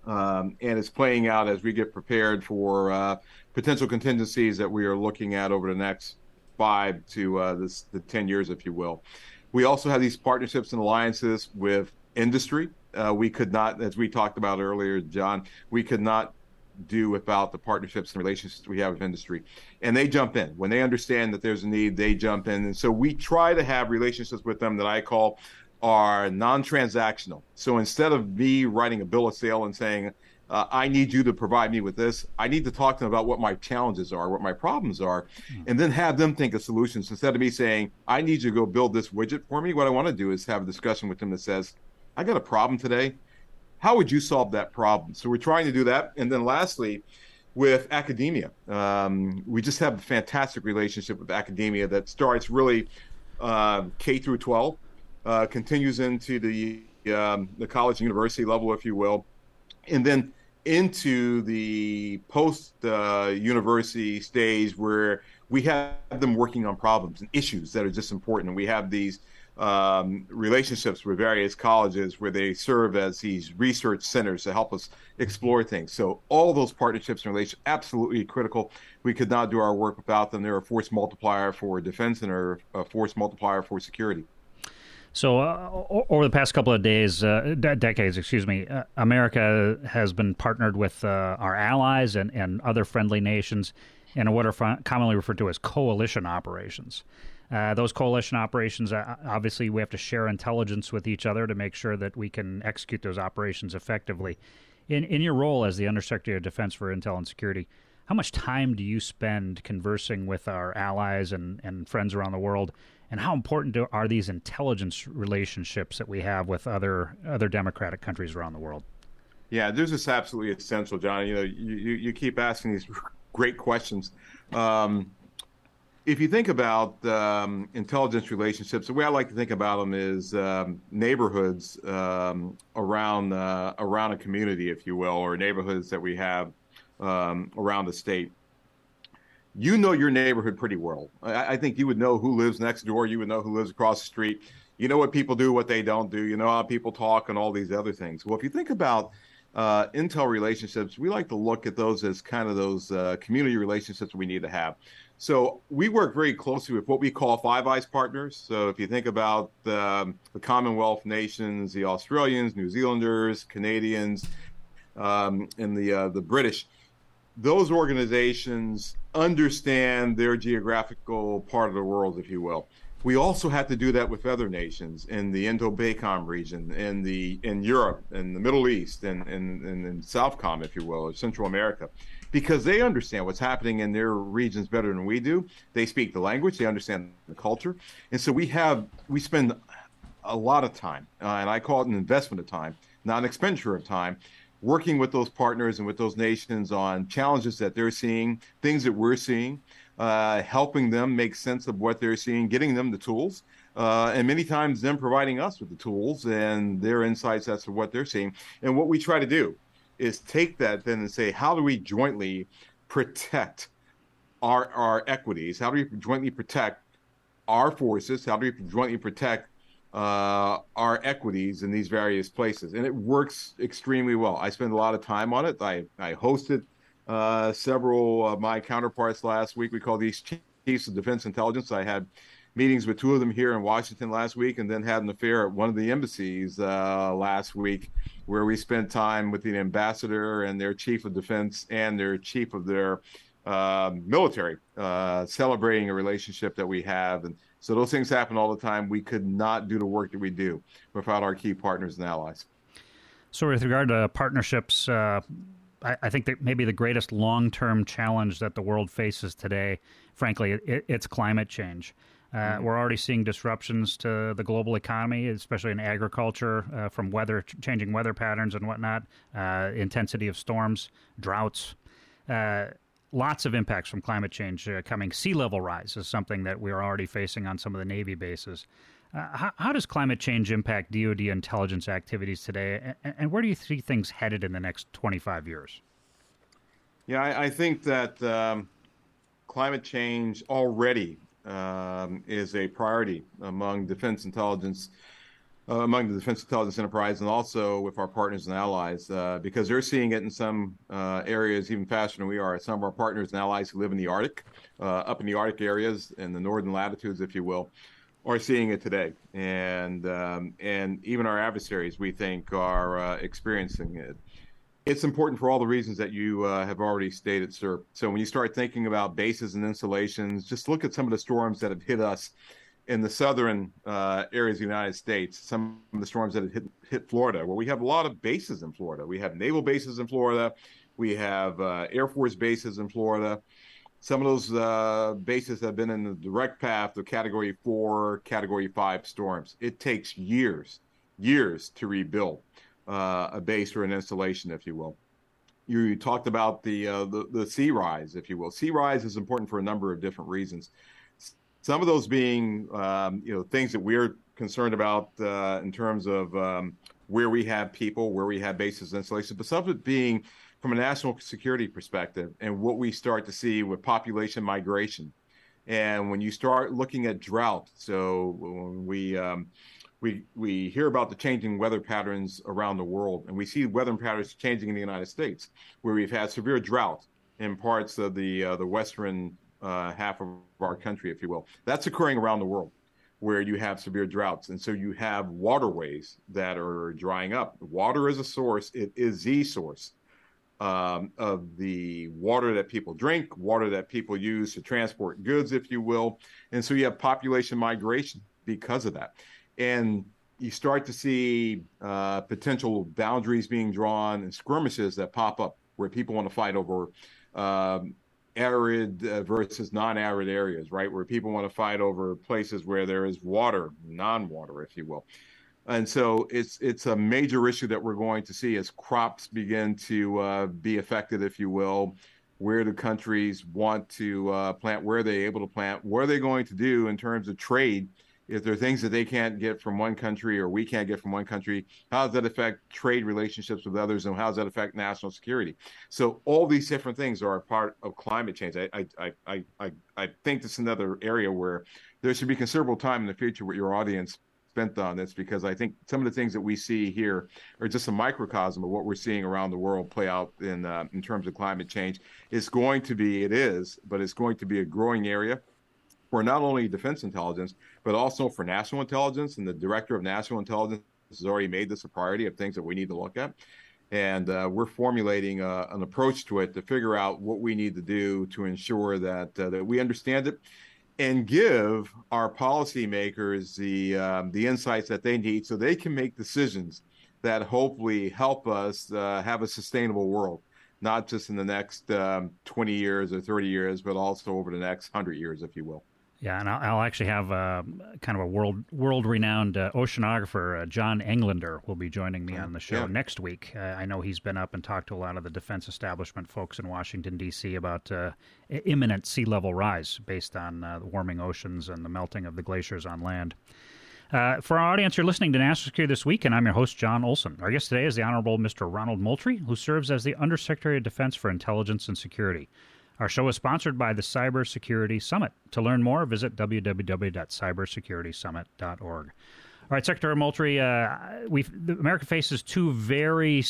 Um, and it's playing out as we get prepared for uh, potential contingencies that we are looking at over the next five to uh, this, the 10 years, if you will. We also have these partnerships and alliances with industry. Uh, we could not, as we talked about earlier, John, we could not do without the partnerships and relationships we have with industry. And they jump in. When they understand that there's a need, they jump in. And so we try to have relationships with them that I call are non transactional. So instead of me writing a bill of sale and saying, uh, I need you to provide me with this. I need to talk to them about what my challenges are, what my problems are, mm-hmm. and then have them think of solutions instead of me saying, I need you to go build this widget for me. What I want to do is have a discussion with them that says, I got a problem today. How would you solve that problem? So we're trying to do that. And then lastly, with academia, um, we just have a fantastic relationship with academia that starts really uh, K through 12, uh, continues into the um, the college and university level, if you will, and then into the post uh, university stage where we have them working on problems and issues that are just important. And we have these um, relationships with various colleges where they serve as these research centers to help us explore things. So all those partnerships and relations absolutely critical. We could not do our work without them. They're a force multiplier for defense and are a force multiplier for security.
So, uh, over the past couple of days, uh, de- decades, excuse me, uh, America has been partnered with uh, our allies and, and other friendly nations in what are commonly referred to as coalition operations. Uh, those coalition operations, uh, obviously, we have to share intelligence with each other to make sure that we can execute those operations effectively. In, in your role as the Undersecretary of Defense for Intel and Security, how much time do you spend conversing with our allies and, and friends around the world and how important do, are these intelligence relationships that we have with other other democratic countries around the world?
Yeah, this is absolutely essential, John. You know, you, you keep asking these great questions. Um, if you think about um, intelligence relationships, the way I like to think about them is um, neighborhoods um, around uh, around a community, if you will, or neighborhoods that we have um, around the state. You know your neighborhood pretty well. I, I, think you would know who lives next door. You would know who lives across the street. You know what people do, what they don't do. You know how people talk, and all these other things. Well, if you think about uh, Intel relationships, we like to look at those as kind of those uh, community relationships we need to have. So we work very closely with what we call Five Eyes partners. So if you think about um, the Commonwealth nations, the Australians, New Zealanders, Canadians, um, and the uh, the British, those organizations understand their geographical part of the world, if you will. We also have to do that with other nations in the Indo-PACOM region, in the in Europe, in the Middle East, and in, in, in Southcom, if you will, or Central America because they understand what's happening in their regions better than we do. They speak the language, they understand the culture, and so we have we spend a lot of time, uh, and I call it an investment of time, not an expenditure of time, working with those partners and with those nations on challenges that they're seeing, things that we're seeing, uh, helping them make sense of what they're seeing, getting them the tools. Uh, and many times them providing us with the tools and their insights as to what they're seeing. And what we try to do is take that then and say, how do we jointly protect our our equities? How do we jointly protect our forces? How do we jointly protect uh, our equities in these various places? And it works extremely well. I spend a lot of time on it. I I hosted uh, several of my counterparts last week. We call these chiefs of defense intelligence. I had meetings with two of them here in Washington last week, and then had an affair at one of the embassies uh, last week, where we spent time with the ambassador and their chief of defense and their chief of their uh, military, uh, celebrating a relationship that we have. And so those things happen all the time. We could not do the work that we do without our key partners and allies.
So, with regard to partnerships, uh, I, I, think that maybe the greatest long term challenge that the world faces today, frankly, it, it's climate change. Uh, mm-hmm. We're already seeing disruptions to the global economy, especially in agriculture, uh, from weather changing weather patterns and whatnot, uh, intensity of storms, droughts. Lots of impacts from climate change uh, coming. Sea level rise is something that we're already facing on some of the Navy bases. Uh, how, how, does climate change impact DoD intelligence activities today, and, and, where do you see things headed in the next 25 years?
Yeah, I, I think that um, climate change already um, is a priority among defense intelligence, uh, among the defense intelligence enterprise, and also with our partners and allies, uh, because they're seeing it in some uh, areas even faster than we are. Some of our partners and allies who live in the Arctic, uh, up in the Arctic areas, in the northern latitudes, if you will, are seeing it today, and um, and even our adversaries, we think, are uh, experiencing it. It's important for all the reasons that you uh, have already stated, sir. So when you start thinking about bases and installations, just look at some of the storms that have hit us in the southern uh, areas of the United States. Some of the storms that hit, hit Florida, where we have a lot of bases in Florida. We have naval bases in Florida. We have uh, Air Force bases in Florida. Some of those uh, bases have been in the direct path of Category Four, Category Five storms. It takes years, years to rebuild uh, a base or an installation, if you will. You talked about the, uh, the, the sea rise, if you will. Sea rise is important for a number of different reasons. Some of those being, um, you know, things that we're concerned about uh, in terms of um, where we have people, where we have bases and installations, but some of it being from a national security perspective and what we start to see with population migration. And when you start looking at drought, so when we um, we we hear about the changing weather patterns around the world, and we see weather patterns changing in the United States, where we've had severe drought in parts of the uh, the western uh, half of our country, if you will. That's occurring around the world, where you have severe droughts, and so you have waterways that are drying up. Water is a source; it is the source um, of the water that people drink, water that people use to transport goods, if you will, and so you have population migration because of that and you start to see uh, potential boundaries being drawn and skirmishes that pop up where people want to fight over um, arid uh, versus non-arid areas, right? Where people want to fight over places where there is water, non-water, if you will. And so it's it's a major issue that we're going to see as crops begin to uh, be affected, if you will. where do countries want to uh, plant? Where are they able to plant? What are they going to do in terms of trade? If there are things that they can't get from one country or we can't get from one country, how does that affect trade relationships with others, and how does that affect national security? So all these different things are a part of climate change. I I I I I think this is another area where there should be considerable time in the future with your audience spent on this because I think some of the things that we see here are just a microcosm of what we're seeing around the world play out in uh, in terms of climate change. It's going to be, it is, but it's going to be a growing area for not only defense intelligence but also for national intelligence. And the director of national intelligence has already made this a priority of things that we need to look at. And uh, we're formulating uh, an approach to it to figure out what we need to do to ensure that uh, that we understand it and give our policymakers the um, the insights that they need so they can make decisions that hopefully help us uh, have a sustainable world not just in the next um, 20 years or 30 years but also over the next 100 years if you will
yeah, and I'll, I'll actually have uh, kind of a world world renowned uh, oceanographer, uh, John Englander, will be joining me on the show
yeah.
next week. Uh, I know he's been up and talked to a lot of the defense establishment folks in Washington D.C. about uh, imminent sea level rise based on uh, the warming oceans and the melting of the glaciers on land. for our audience, you're listening to National Security This Week, and I'm your host, John Olson. Our guest today is the Honorable Mr. Ronald Moultrie, who serves as the Undersecretary of Defense for Intelligence and Security. Our show is sponsored by the Cybersecurity Summit. To learn more, visit www.cybersecuritysummit.org. All right, Secretary Moultrie, uh, we America faces two very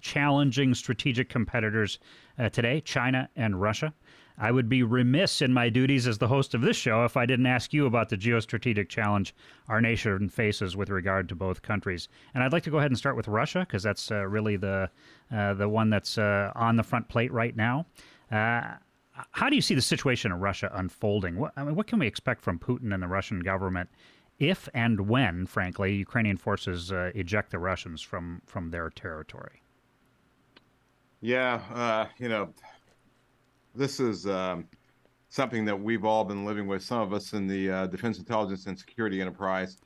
challenging strategic competitors uh, today: China and Russia. I would be remiss in my duties as the host of this show if I didn't ask you about the geostrategic challenge our nation faces with regard to both countries. And I'd like to go ahead and start with Russia because that's uh, really the uh, the one that's uh, on the front plate right now. How do you see the situation in Russia unfolding? What, I mean, what can we expect from Putin and the Russian government if and when, frankly, Ukrainian forces uh, eject the Russians from, from their territory?
Yeah, uh, you know, this is um, something that we've all been living with, some of us in the uh, defense intelligence and security enterprise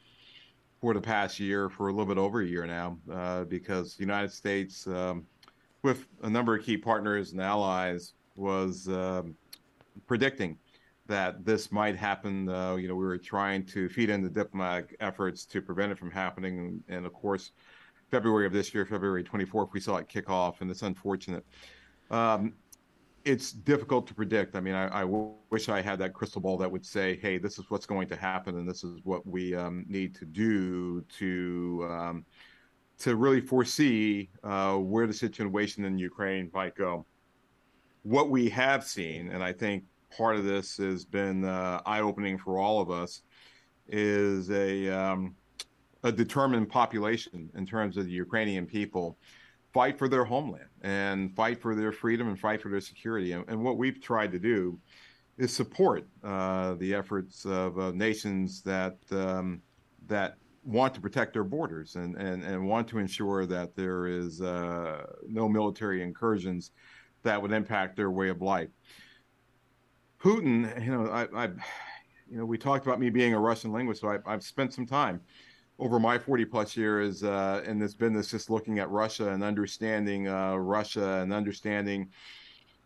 for the past year, for a little bit over a year now, uh, because the United States, um, with a number of key partners and allies, was um, predicting that this might happen. Uh, you know, we were trying to feed in the diplomatic efforts to prevent it from happening, and, of course, February of this year, February 24th, we saw it kick off, and it's unfortunate. Um, it's difficult to predict. I mean, I, wish I had that crystal ball that would say, "Hey, this is what's going to happen, and this is what we um, need to do to um, to really foresee uh, where the situation in Ukraine might go." What we have seen, and I think part of this has been uh, eye opening for all of us, is a um, a determined population in terms of the Ukrainian people fight for their homeland and fight for their freedom and fight for their security. And, and what we've tried to do is support uh, the efforts of uh, nations that um, that want to protect their borders and, and, and want to ensure that there is uh, no military incursions that would impact their way of life. Putin, you know, I, I you know, we talked about me being a Russian linguist, so I, have spent some time over my 40 plus years uh, in this business just looking at Russia and understanding uh, Russia and understanding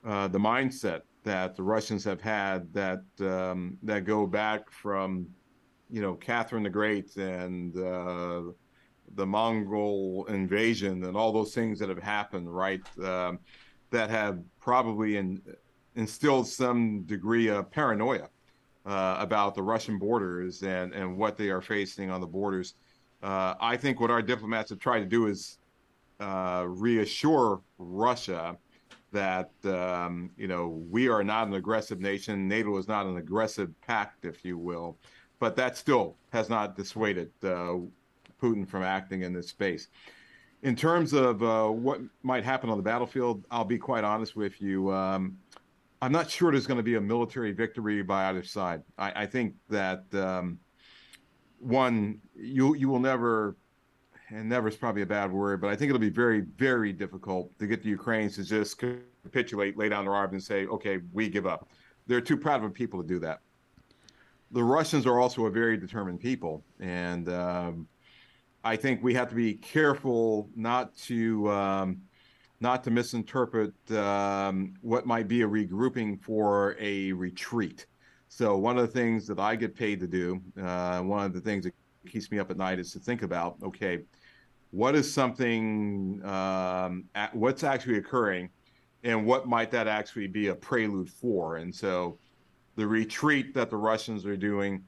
uh, the mindset that the Russians have had that um, that go back from, you know, Catherine the Great and uh, the Mongol invasion and all those things that have happened, right? Um, that have probably in, instilled some degree of paranoia uh, about the Russian borders and, and what they are facing on the borders. Uh, I think what our diplomats have tried to do is uh, reassure Russia that um, you know we are not an aggressive nation. NATO is not an aggressive pact, if you will, but that still has not dissuaded uh, Putin from acting in this space in terms of uh, what might happen on the battlefield, I'll be quite honest with you. Um, I'm not sure there's going to be a military victory by either side. I, I think that um, one, you you will never, and never is probably a bad word, but I think it'll be very very difficult to get the Ukrainians to just capitulate, lay down their arms, and say, "Okay, we give up." They're too proud of a people to do that. The Russians are also a very determined people, and um, I think we have to be careful not to um, not to misinterpret um, what might be a regrouping for a retreat. So one of the things that I get paid to do, uh, one of the things that keeps me up at night is to think about, okay, what is something, um, at, what's actually occurring, and what might that actually be a prelude for? And so, the retreat that the Russians are doing,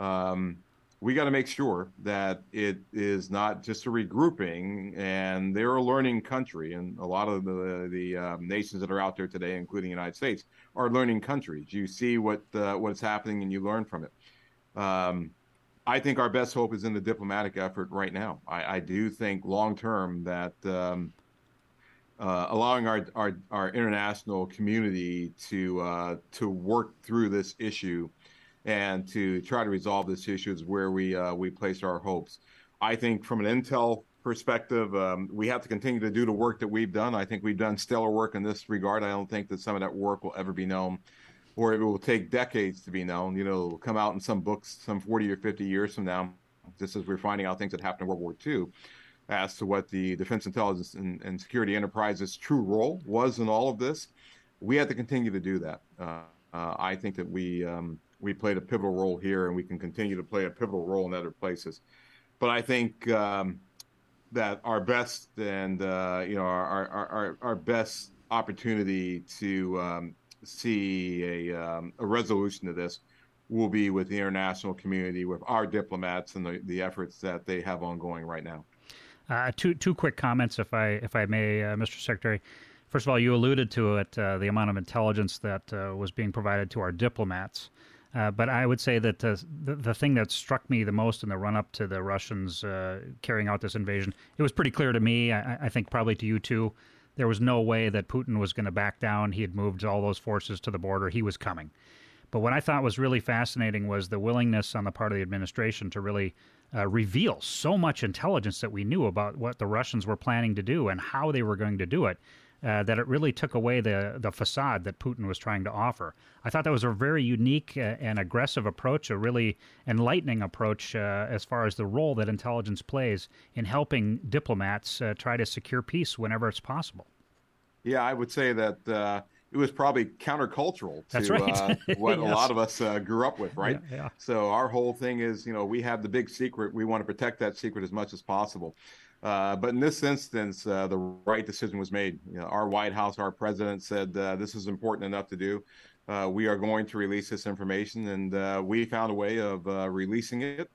um, we got to make sure that it is not just a regrouping, and they're a learning country, and a lot of the the um, nations that are out there today, including the United States, are learning countries. You see what uh, what's happening, and you learn from it. Um, I think our best hope is in the diplomatic effort right now. I, I do think long term that um, uh, allowing our, our, our international community to uh, to work through this issue and to try to resolve this issue is where we uh, we place our hopes. I think from an intel perspective, um, we have to continue to do the work that we've done. I think we've done stellar work in this regard. I don't think that some of that work will ever be known or it will take decades to be known. You know, it'll come out in some books some 40 or 50 years from now, just as we're finding out things that happened in World War II as to what the Defense Intelligence and, and Security Enterprise's true role was in all of this. We have to continue to do that. Uh, uh, I think that we um, we played a pivotal role here, and we can continue to play a pivotal role in other places. But I think um, that our best and uh, you know our, our, our, our best opportunity to um, see a, um, a resolution to this will be with the international community, with our diplomats, and the, the efforts that they have ongoing right now.
Uh, two two quick comments, if I if I may, uh, Mr. Secretary. First of all, you alluded to it, uh, the amount of intelligence that uh, was being provided to our diplomats. Uh, but I would say that uh, the, the thing that struck me the most in the run up to the Russians carrying out this invasion, it was pretty clear to me, I, I think probably to you too, there was no way that Putin was going to back down. He had moved all those forces to the border. He was coming. But what I thought was really fascinating was the willingness on the part of the administration to really uh, reveal so much intelligence that we knew about what the Russians were planning to do and how they were going to do it. Uh, that it really took away the the facade that Putin was trying to offer. I thought that was a very unique uh, and aggressive approach, a really enlightening approach uh, as far as the role that intelligence plays in helping diplomats uh, try to secure peace whenever it's possible.
Yeah, I would say that uh, it was probably countercultural to
right.
uh, what yes. a lot of us uh, grew up with, right?
Yeah, yeah.
So our whole thing is, you know, we have the big secret. We want to protect that secret as much as possible. Uh, but in this instance, uh, the right decision was made. You know, our White House, our president said uh, this is important enough to do. Uh, we are going to release this information, and uh, we found a way of releasing it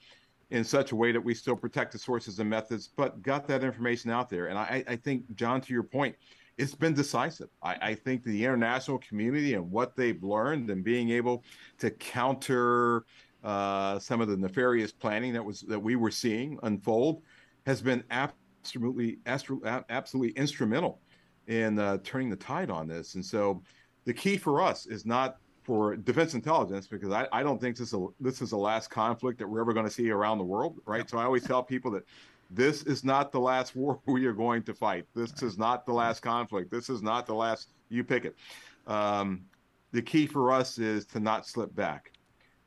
in such a way that we still protect the sources and methods, but got that information out there. And I, I think, John, to your point, it's been decisive. I, I, think the international community and what they've learned and being able to counter some of the nefarious planning that was that we were seeing unfold has been absolutely absolutely instrumental in uh, turning the tide on this. And so, the key for us is not for defense intelligence because I, I don't think this is a, this is the last conflict that we're ever going to see around the world, right? So I always tell people that this is not the last war we are going to fight. This right. is not the last conflict. This is not the last. You pick it. Um, the key for us is to not slip back.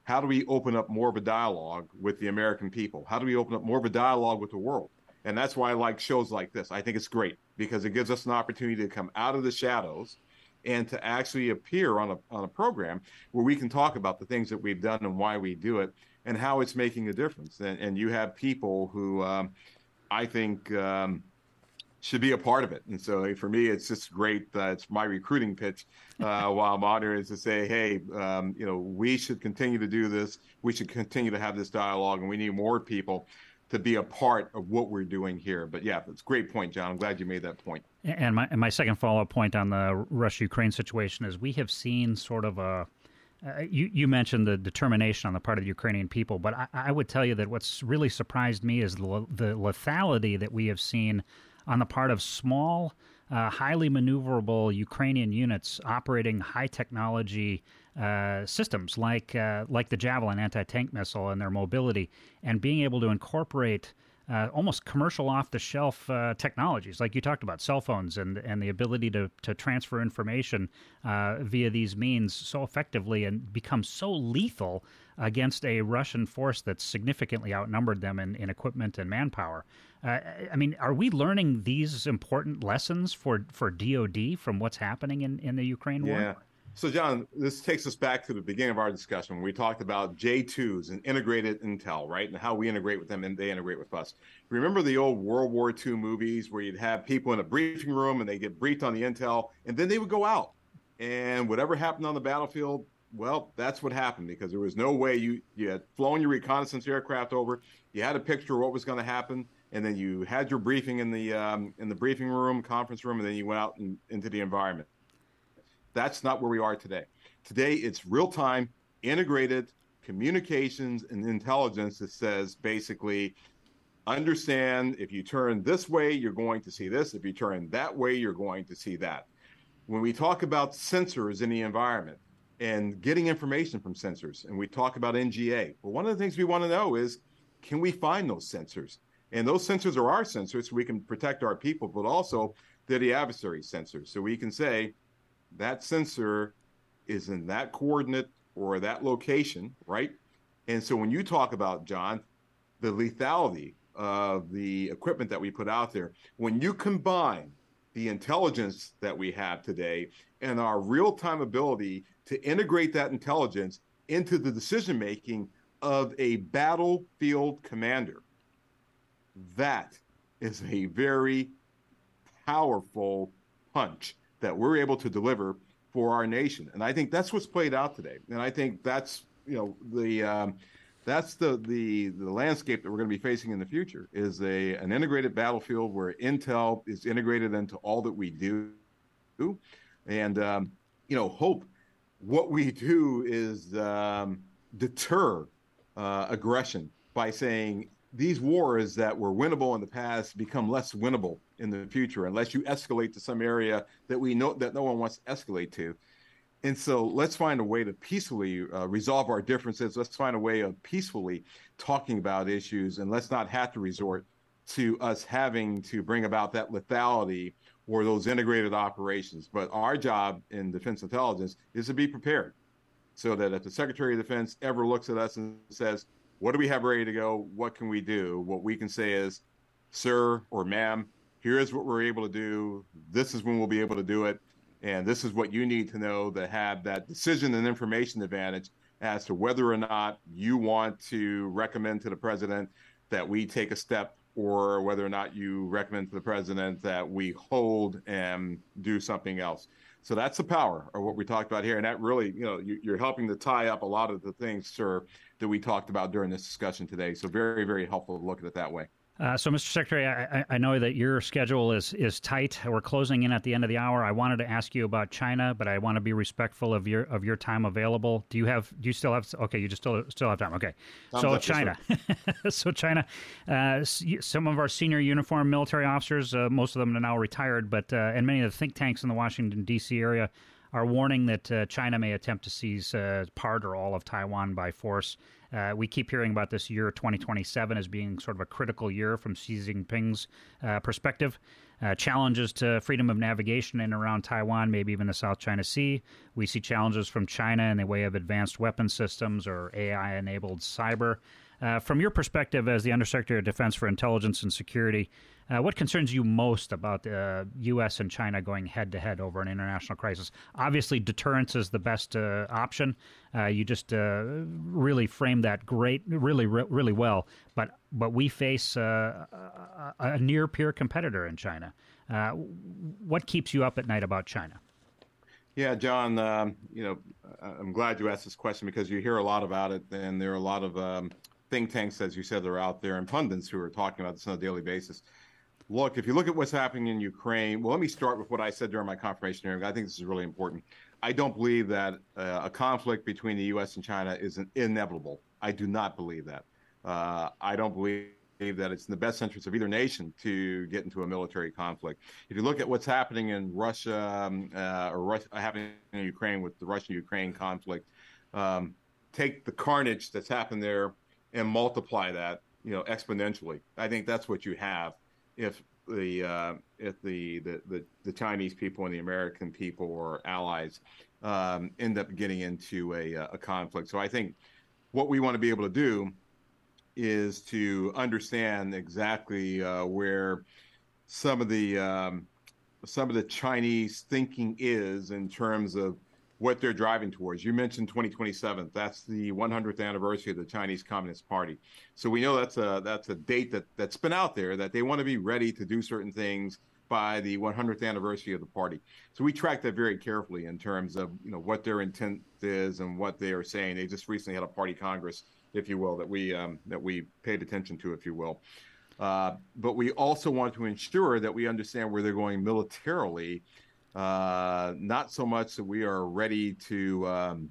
How do we open up more of a dialogue with the American people? How do we open up more of a dialogue with the world? And that's why I like shows like this. I think it's great because it gives us an opportunity to come out of the shadows and to actually appear on a on a program where we can talk about the things that we've done and why we do it and how it's making a difference. And, and you have people who um, I think um, should be a part of it. And so for me, it's just great. Uh, it's my recruiting pitch uh, while I'm on here is to say, hey, um, you know, we should continue to do this. We should continue to have this dialogue, and we need more people to be a part of what we're doing here. But yeah, that's a great point, John. I'm glad you made that point.
And my, and my second follow up point on the Russia Ukraine situation is we have seen sort of a uh, you, you mentioned the determination on the part of the Ukrainian people, but I, I would tell you that what's really surprised me is the, the, lethality that we have seen on the part of small, uh, highly maneuverable Ukrainian units operating high technology uh, systems like uh, like the Javelin anti tank missile and their mobility, and being able to incorporate uh, almost commercial off the shelf uh, technologies, like you talked about, cell phones and and the ability to to transfer information uh, via these means so effectively and become so lethal against a Russian force that's significantly outnumbered them in, in equipment and manpower. Uh, I mean, are we learning these important lessons for for DoD from what's happening in in the Ukraine war?
Yeah. So, John, this takes us back to the beginning of our discussion we talked about J2s and integrated intel, right? And how we integrate with them and they integrate with us. Remember the old World War II movies where you'd have people in a briefing room and they get briefed on the intel and then they would go out. And whatever happened on the battlefield, well, that's what happened because there was no way you, you had flown your reconnaissance aircraft over, you had a picture of what was going to happen, and then you had your briefing in the um, in the briefing room, conference room, and then you went out into the environment. That's not where we are today. Today, it's real time, integrated communications and intelligence that says basically, understand if you turn this way, you're going to see this. If you turn that way, you're going to see that. When we talk about sensors in the environment and getting information from sensors, and we talk about NGA, well, one of the things we want to know is can we find those sensors? And those sensors are our sensors, so we can protect our people, but also they're the adversary sensors. So we can say, that sensor is in that coordinate or that location, right? And so when you talk about, John, the lethality of the equipment that we put out there, when you combine the intelligence that we have today and our real time ability to integrate that intelligence into the decision making of a battlefield commander, that is a very powerful punch that we're able to deliver for our nation. And I think that's what's played out today. And I think that's you know the um, that's the the the landscape that we're going to be facing in the future is a an integrated battlefield where intel is integrated into all that we do, and um, you know hope what we do is um, deter uh, aggression by saying these wars that were winnable in the past become less winnable in the future unless you escalate to some area that we know that no one wants to escalate to. And so let's find a way to peacefully uh, resolve our differences. Let's find a way of peacefully talking about issues, and let's not have to resort to us having to bring about that lethality or those integrated operations. But our job in defense intelligence is to be prepared so that if the Secretary of Defense ever looks at us and says, what do we have ready to go? What can we do? What we can say is, sir or ma'am, here's what we're able to do. This is when we'll be able to do it. And this is what you need to know to have that decision and information advantage as to whether or not you want to recommend to the president that we take a step or whether or not you recommend to the president that we hold and do something else. So that's the power of what we talked about here. And that really, you know, you're helping to tie up a lot of the things, sir, that we talked about during this discussion today. So very, very helpful to look at it that way.
Uh, so, Mr. Secretary, I, I, know that your schedule is, is tight. We're closing in at the end of the hour. I wanted to ask you about China, but I want to be respectful of your of your time available. Do you have? Do you still have? Okay, you just still still have time. Okay, so China, so China. Uh, some of our senior uniformed military officers, uh, most of them are now retired, but uh, and many of the think tanks in the Washington D.C. area are warning that uh, China may attempt to seize uh, part or all of Taiwan by force. Uh, we keep hearing about this year 2027 as being sort of a critical year from Xi Jinping's uh, perspective. Uh, challenges to freedom of navigation in and around Taiwan, maybe even the South China Sea. We see challenges from China in the way of advanced weapon systems or AI enabled cyber. Uh, from your perspective as the Undersecretary of Defense for Intelligence and Security, uh, what concerns you most about the uh, U.S. and China going head to head over an international crisis? Obviously, deterrence is the best uh, option. Uh, you just uh, really framed that great, really, really well. But but we face a, a near peer competitor in China. what keeps you up at night about China?
Yeah, John. Um, you know, I'm glad you asked this question because you hear a lot about it, and there are a lot of um, think tanks, as you said, that are out there, and pundits who are talking about this on a daily basis look, if you look at what's happening in Ukraine, well, let me start with what I said during my confirmation hearing. I think this is really important. I don't believe that uh, a conflict between the U.S. and China is inevitable. I do not believe that. Uh, I don't believe that it's in the best interest of either nation to get into a military conflict. If you look at what's happening in Russia um, uh, or Russia, happening in Ukraine with the Russian-Ukraine conflict, um, take the carnage that's happened there and multiply that you know, exponentially. I think that's what you have if the uh, if the, the, the the Chinese people and the American people or allies um, end up getting into a, a conflict. So I think what we want to be able to do is to understand exactly uh, where some of the um, some of the Chinese thinking is in terms of what they're driving towards. You mentioned 2027. That's the 100th anniversary of the Chinese Communist Party. So we know that's a that's a date that that's been out there that they want to be ready to do certain things by the 100th anniversary of the party. So we track that very carefully in terms of you know what their intent is and what they are saying. They just recently had a party congress, if you will, that we um, that we paid attention to, if you will. Uh, but we also want to ensure that we understand where they're going militarily uh, not so much that we are ready to um,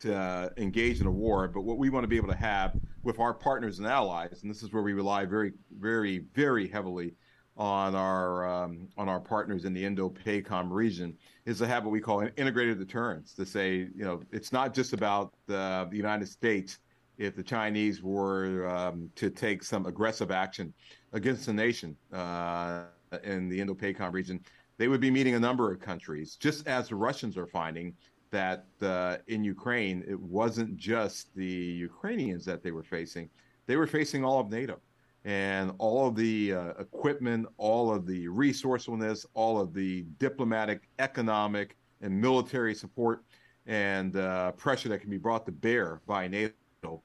to uh, engage in a war, but what we want to be able to have with our partners and allies, and this is where we rely very, very, very heavily on our um, on our partners in the Indo-PACOM region, is to have what we call an integrated deterrence. To say, you know, it's not just about the, United States. If the Chinese were um, to take some aggressive action against the nation uh, in the Indo-PACOM region, they would be meeting a number of countries, just as the Russians are finding that uh, in Ukraine, it wasn't just the Ukrainians that they were facing, they were facing all of NATO. And all of the uh, equipment, all of the resourcefulness, all of the diplomatic, economic, and military support and uh, pressure that can be brought to bear by NATO.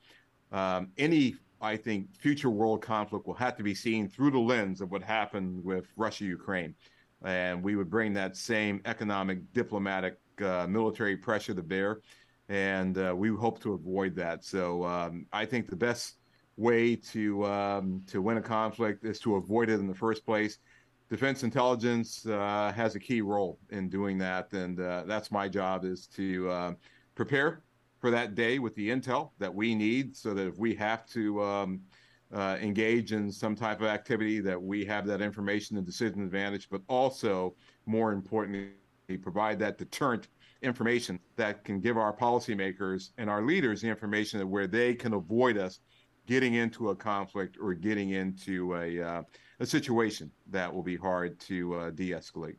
Um, any, I think, future world conflict will have to be seen through the lens of what happened with Russia Ukraine and we would bring that same economic, diplomatic, uh, military pressure to bear, and uh, we hope to avoid that. So um, I think the best way to um, to win a conflict is to avoid it in the first place. Defense intelligence uh, has a key role in doing that, and uh, that's my job is to uh, prepare for that day with the intel that we need, so that if we have to um, uh, engage in some type of activity that we have that information and decision advantage, but also, more importantly, provide that deterrent information that can give our policymakers and our leaders the information that where they can avoid us getting into a conflict or getting into a, uh, a situation that will be hard to uh, de escalate.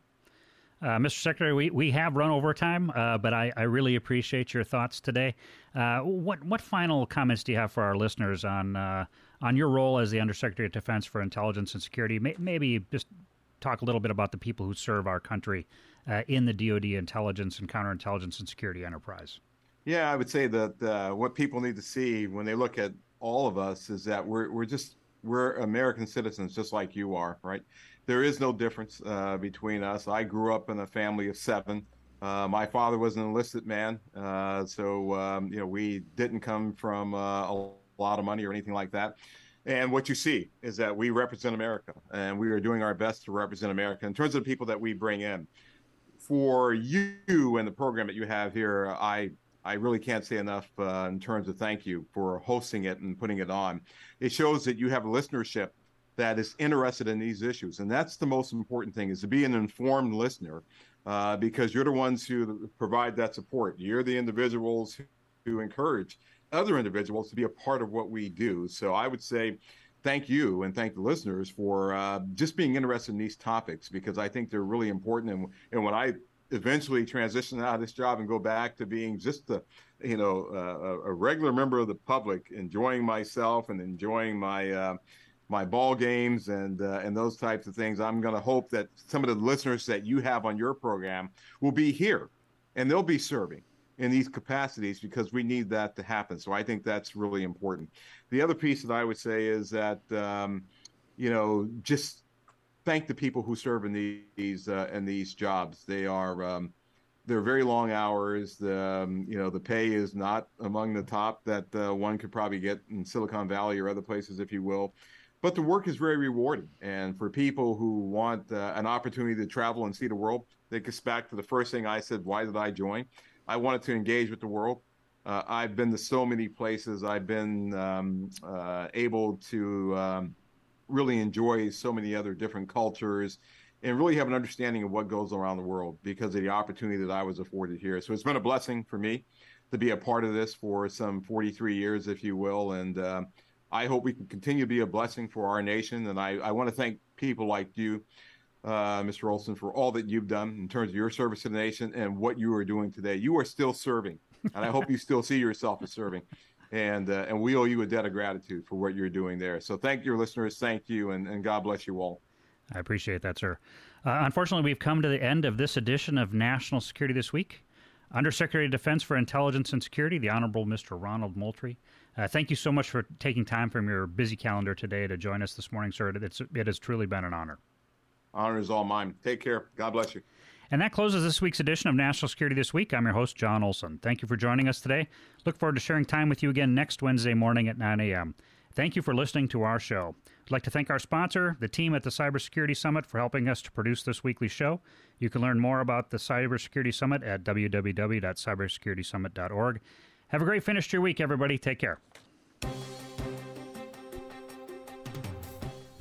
Uh, Mr. Secretary, we, we have run over time, uh, but I, I really appreciate your thoughts today. Uh, what what final comments do you have for our listeners on uh, on your role as the Undersecretary of Defense for Intelligence and Security. May, maybe just talk a little bit about the people who serve our country uh, in the DoD intelligence and counterintelligence and security enterprise.
Yeah, I would say that uh, what people need to see when they look at all of us is that we're we're just we're American citizens, just like you are, right? There is no difference uh, between us. I grew up in a family of seven. Uh, my father was an enlisted man, uh, so um, you know we didn't come from uh, a lot of money or anything like that. And what you see is that we represent America, and we are doing our best to represent America in terms of the people that we bring in. For you and the program that you have here, I I really can't say enough uh, in terms of thank you for hosting it and putting it on. It shows that you have a listenership that is interested in these issues, and that's the most important thing: is to be an informed listener, uh, because you're the ones who provide that support. You're the individuals who encourage other individuals to be a part of what we do. So I would say thank you and thank the listeners for uh, just being interested in these topics because I think they're really important. And, and when I eventually transition out of this job and go back to being just a, you know, uh, a regular member of the public, enjoying myself and enjoying my, uh, my ball games and uh, and those types of things. I'm going to hope that some of the listeners that you have on your program will be here, and they'll be serving in these capacities because we need that to happen. So I think that's really important. The other piece that I would say is that um, you know just thank the people who serve in these uh, in these jobs. They are um, they're very long hours. The um, you know the pay is not among the top that uh, one could probably get in Silicon Valley or other places, if you will. But the work is very rewarding, and for people who want uh, an opportunity to travel and see the world, that gets back to the first thing I said. Why did I join? I wanted to engage with the world. Uh, I've been to so many places. I've been um, uh, able to um, really enjoy so many other different cultures and really have an understanding of what goes around the world because of the opportunity that I was afforded here. So it's been a blessing for me to be a part of this for some 43 years, if you will. And uh, I hope we can continue to be a blessing for our nation. And I, I want to thank people like you, uh, Mr. Olson, for all that you've done in terms of your service to the nation and what you are doing today. You are still serving, and I hope you still see yourself as serving. And, uh, and we owe you a debt of gratitude for what you're doing there. So thank your listeners. Thank you, and, and God bless you all.
I appreciate that, sir. Uh, unfortunately, we've come to the end of this edition of National Security This Week. Undersecretary of Defense for Intelligence and Security, the Honorable Mr. Ronald Moultrie. Uh, thank you so much for taking time from your busy calendar today to join us this morning, sir. It's, it has truly been an honor.
Honor is all mine. Take care. God bless you.
And that closes this week's edition of National Security This Week. I'm your host, John Olson. Thank you for joining us today. Look forward to sharing time with you again next Wednesday morning at 9 a.m. Thank you for listening to our show. I'd like to thank our sponsor, the team at the Cybersecurity Summit, for helping us to produce this weekly show. You can learn more about the Cybersecurity Summit at www.cybersecuritysummit.org. Have a great finish to your week, everybody. Take care.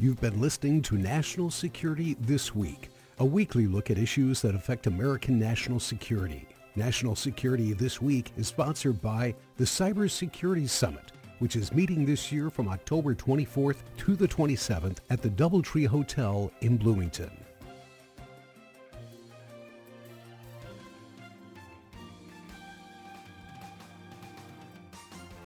You've been listening to National Security This Week, a weekly look at issues that affect American national security. National Security This Week is sponsored by the Cybersecurity Summit which is meeting this year from October 24th to the 27th at the Doubletree Hotel in Bloomington.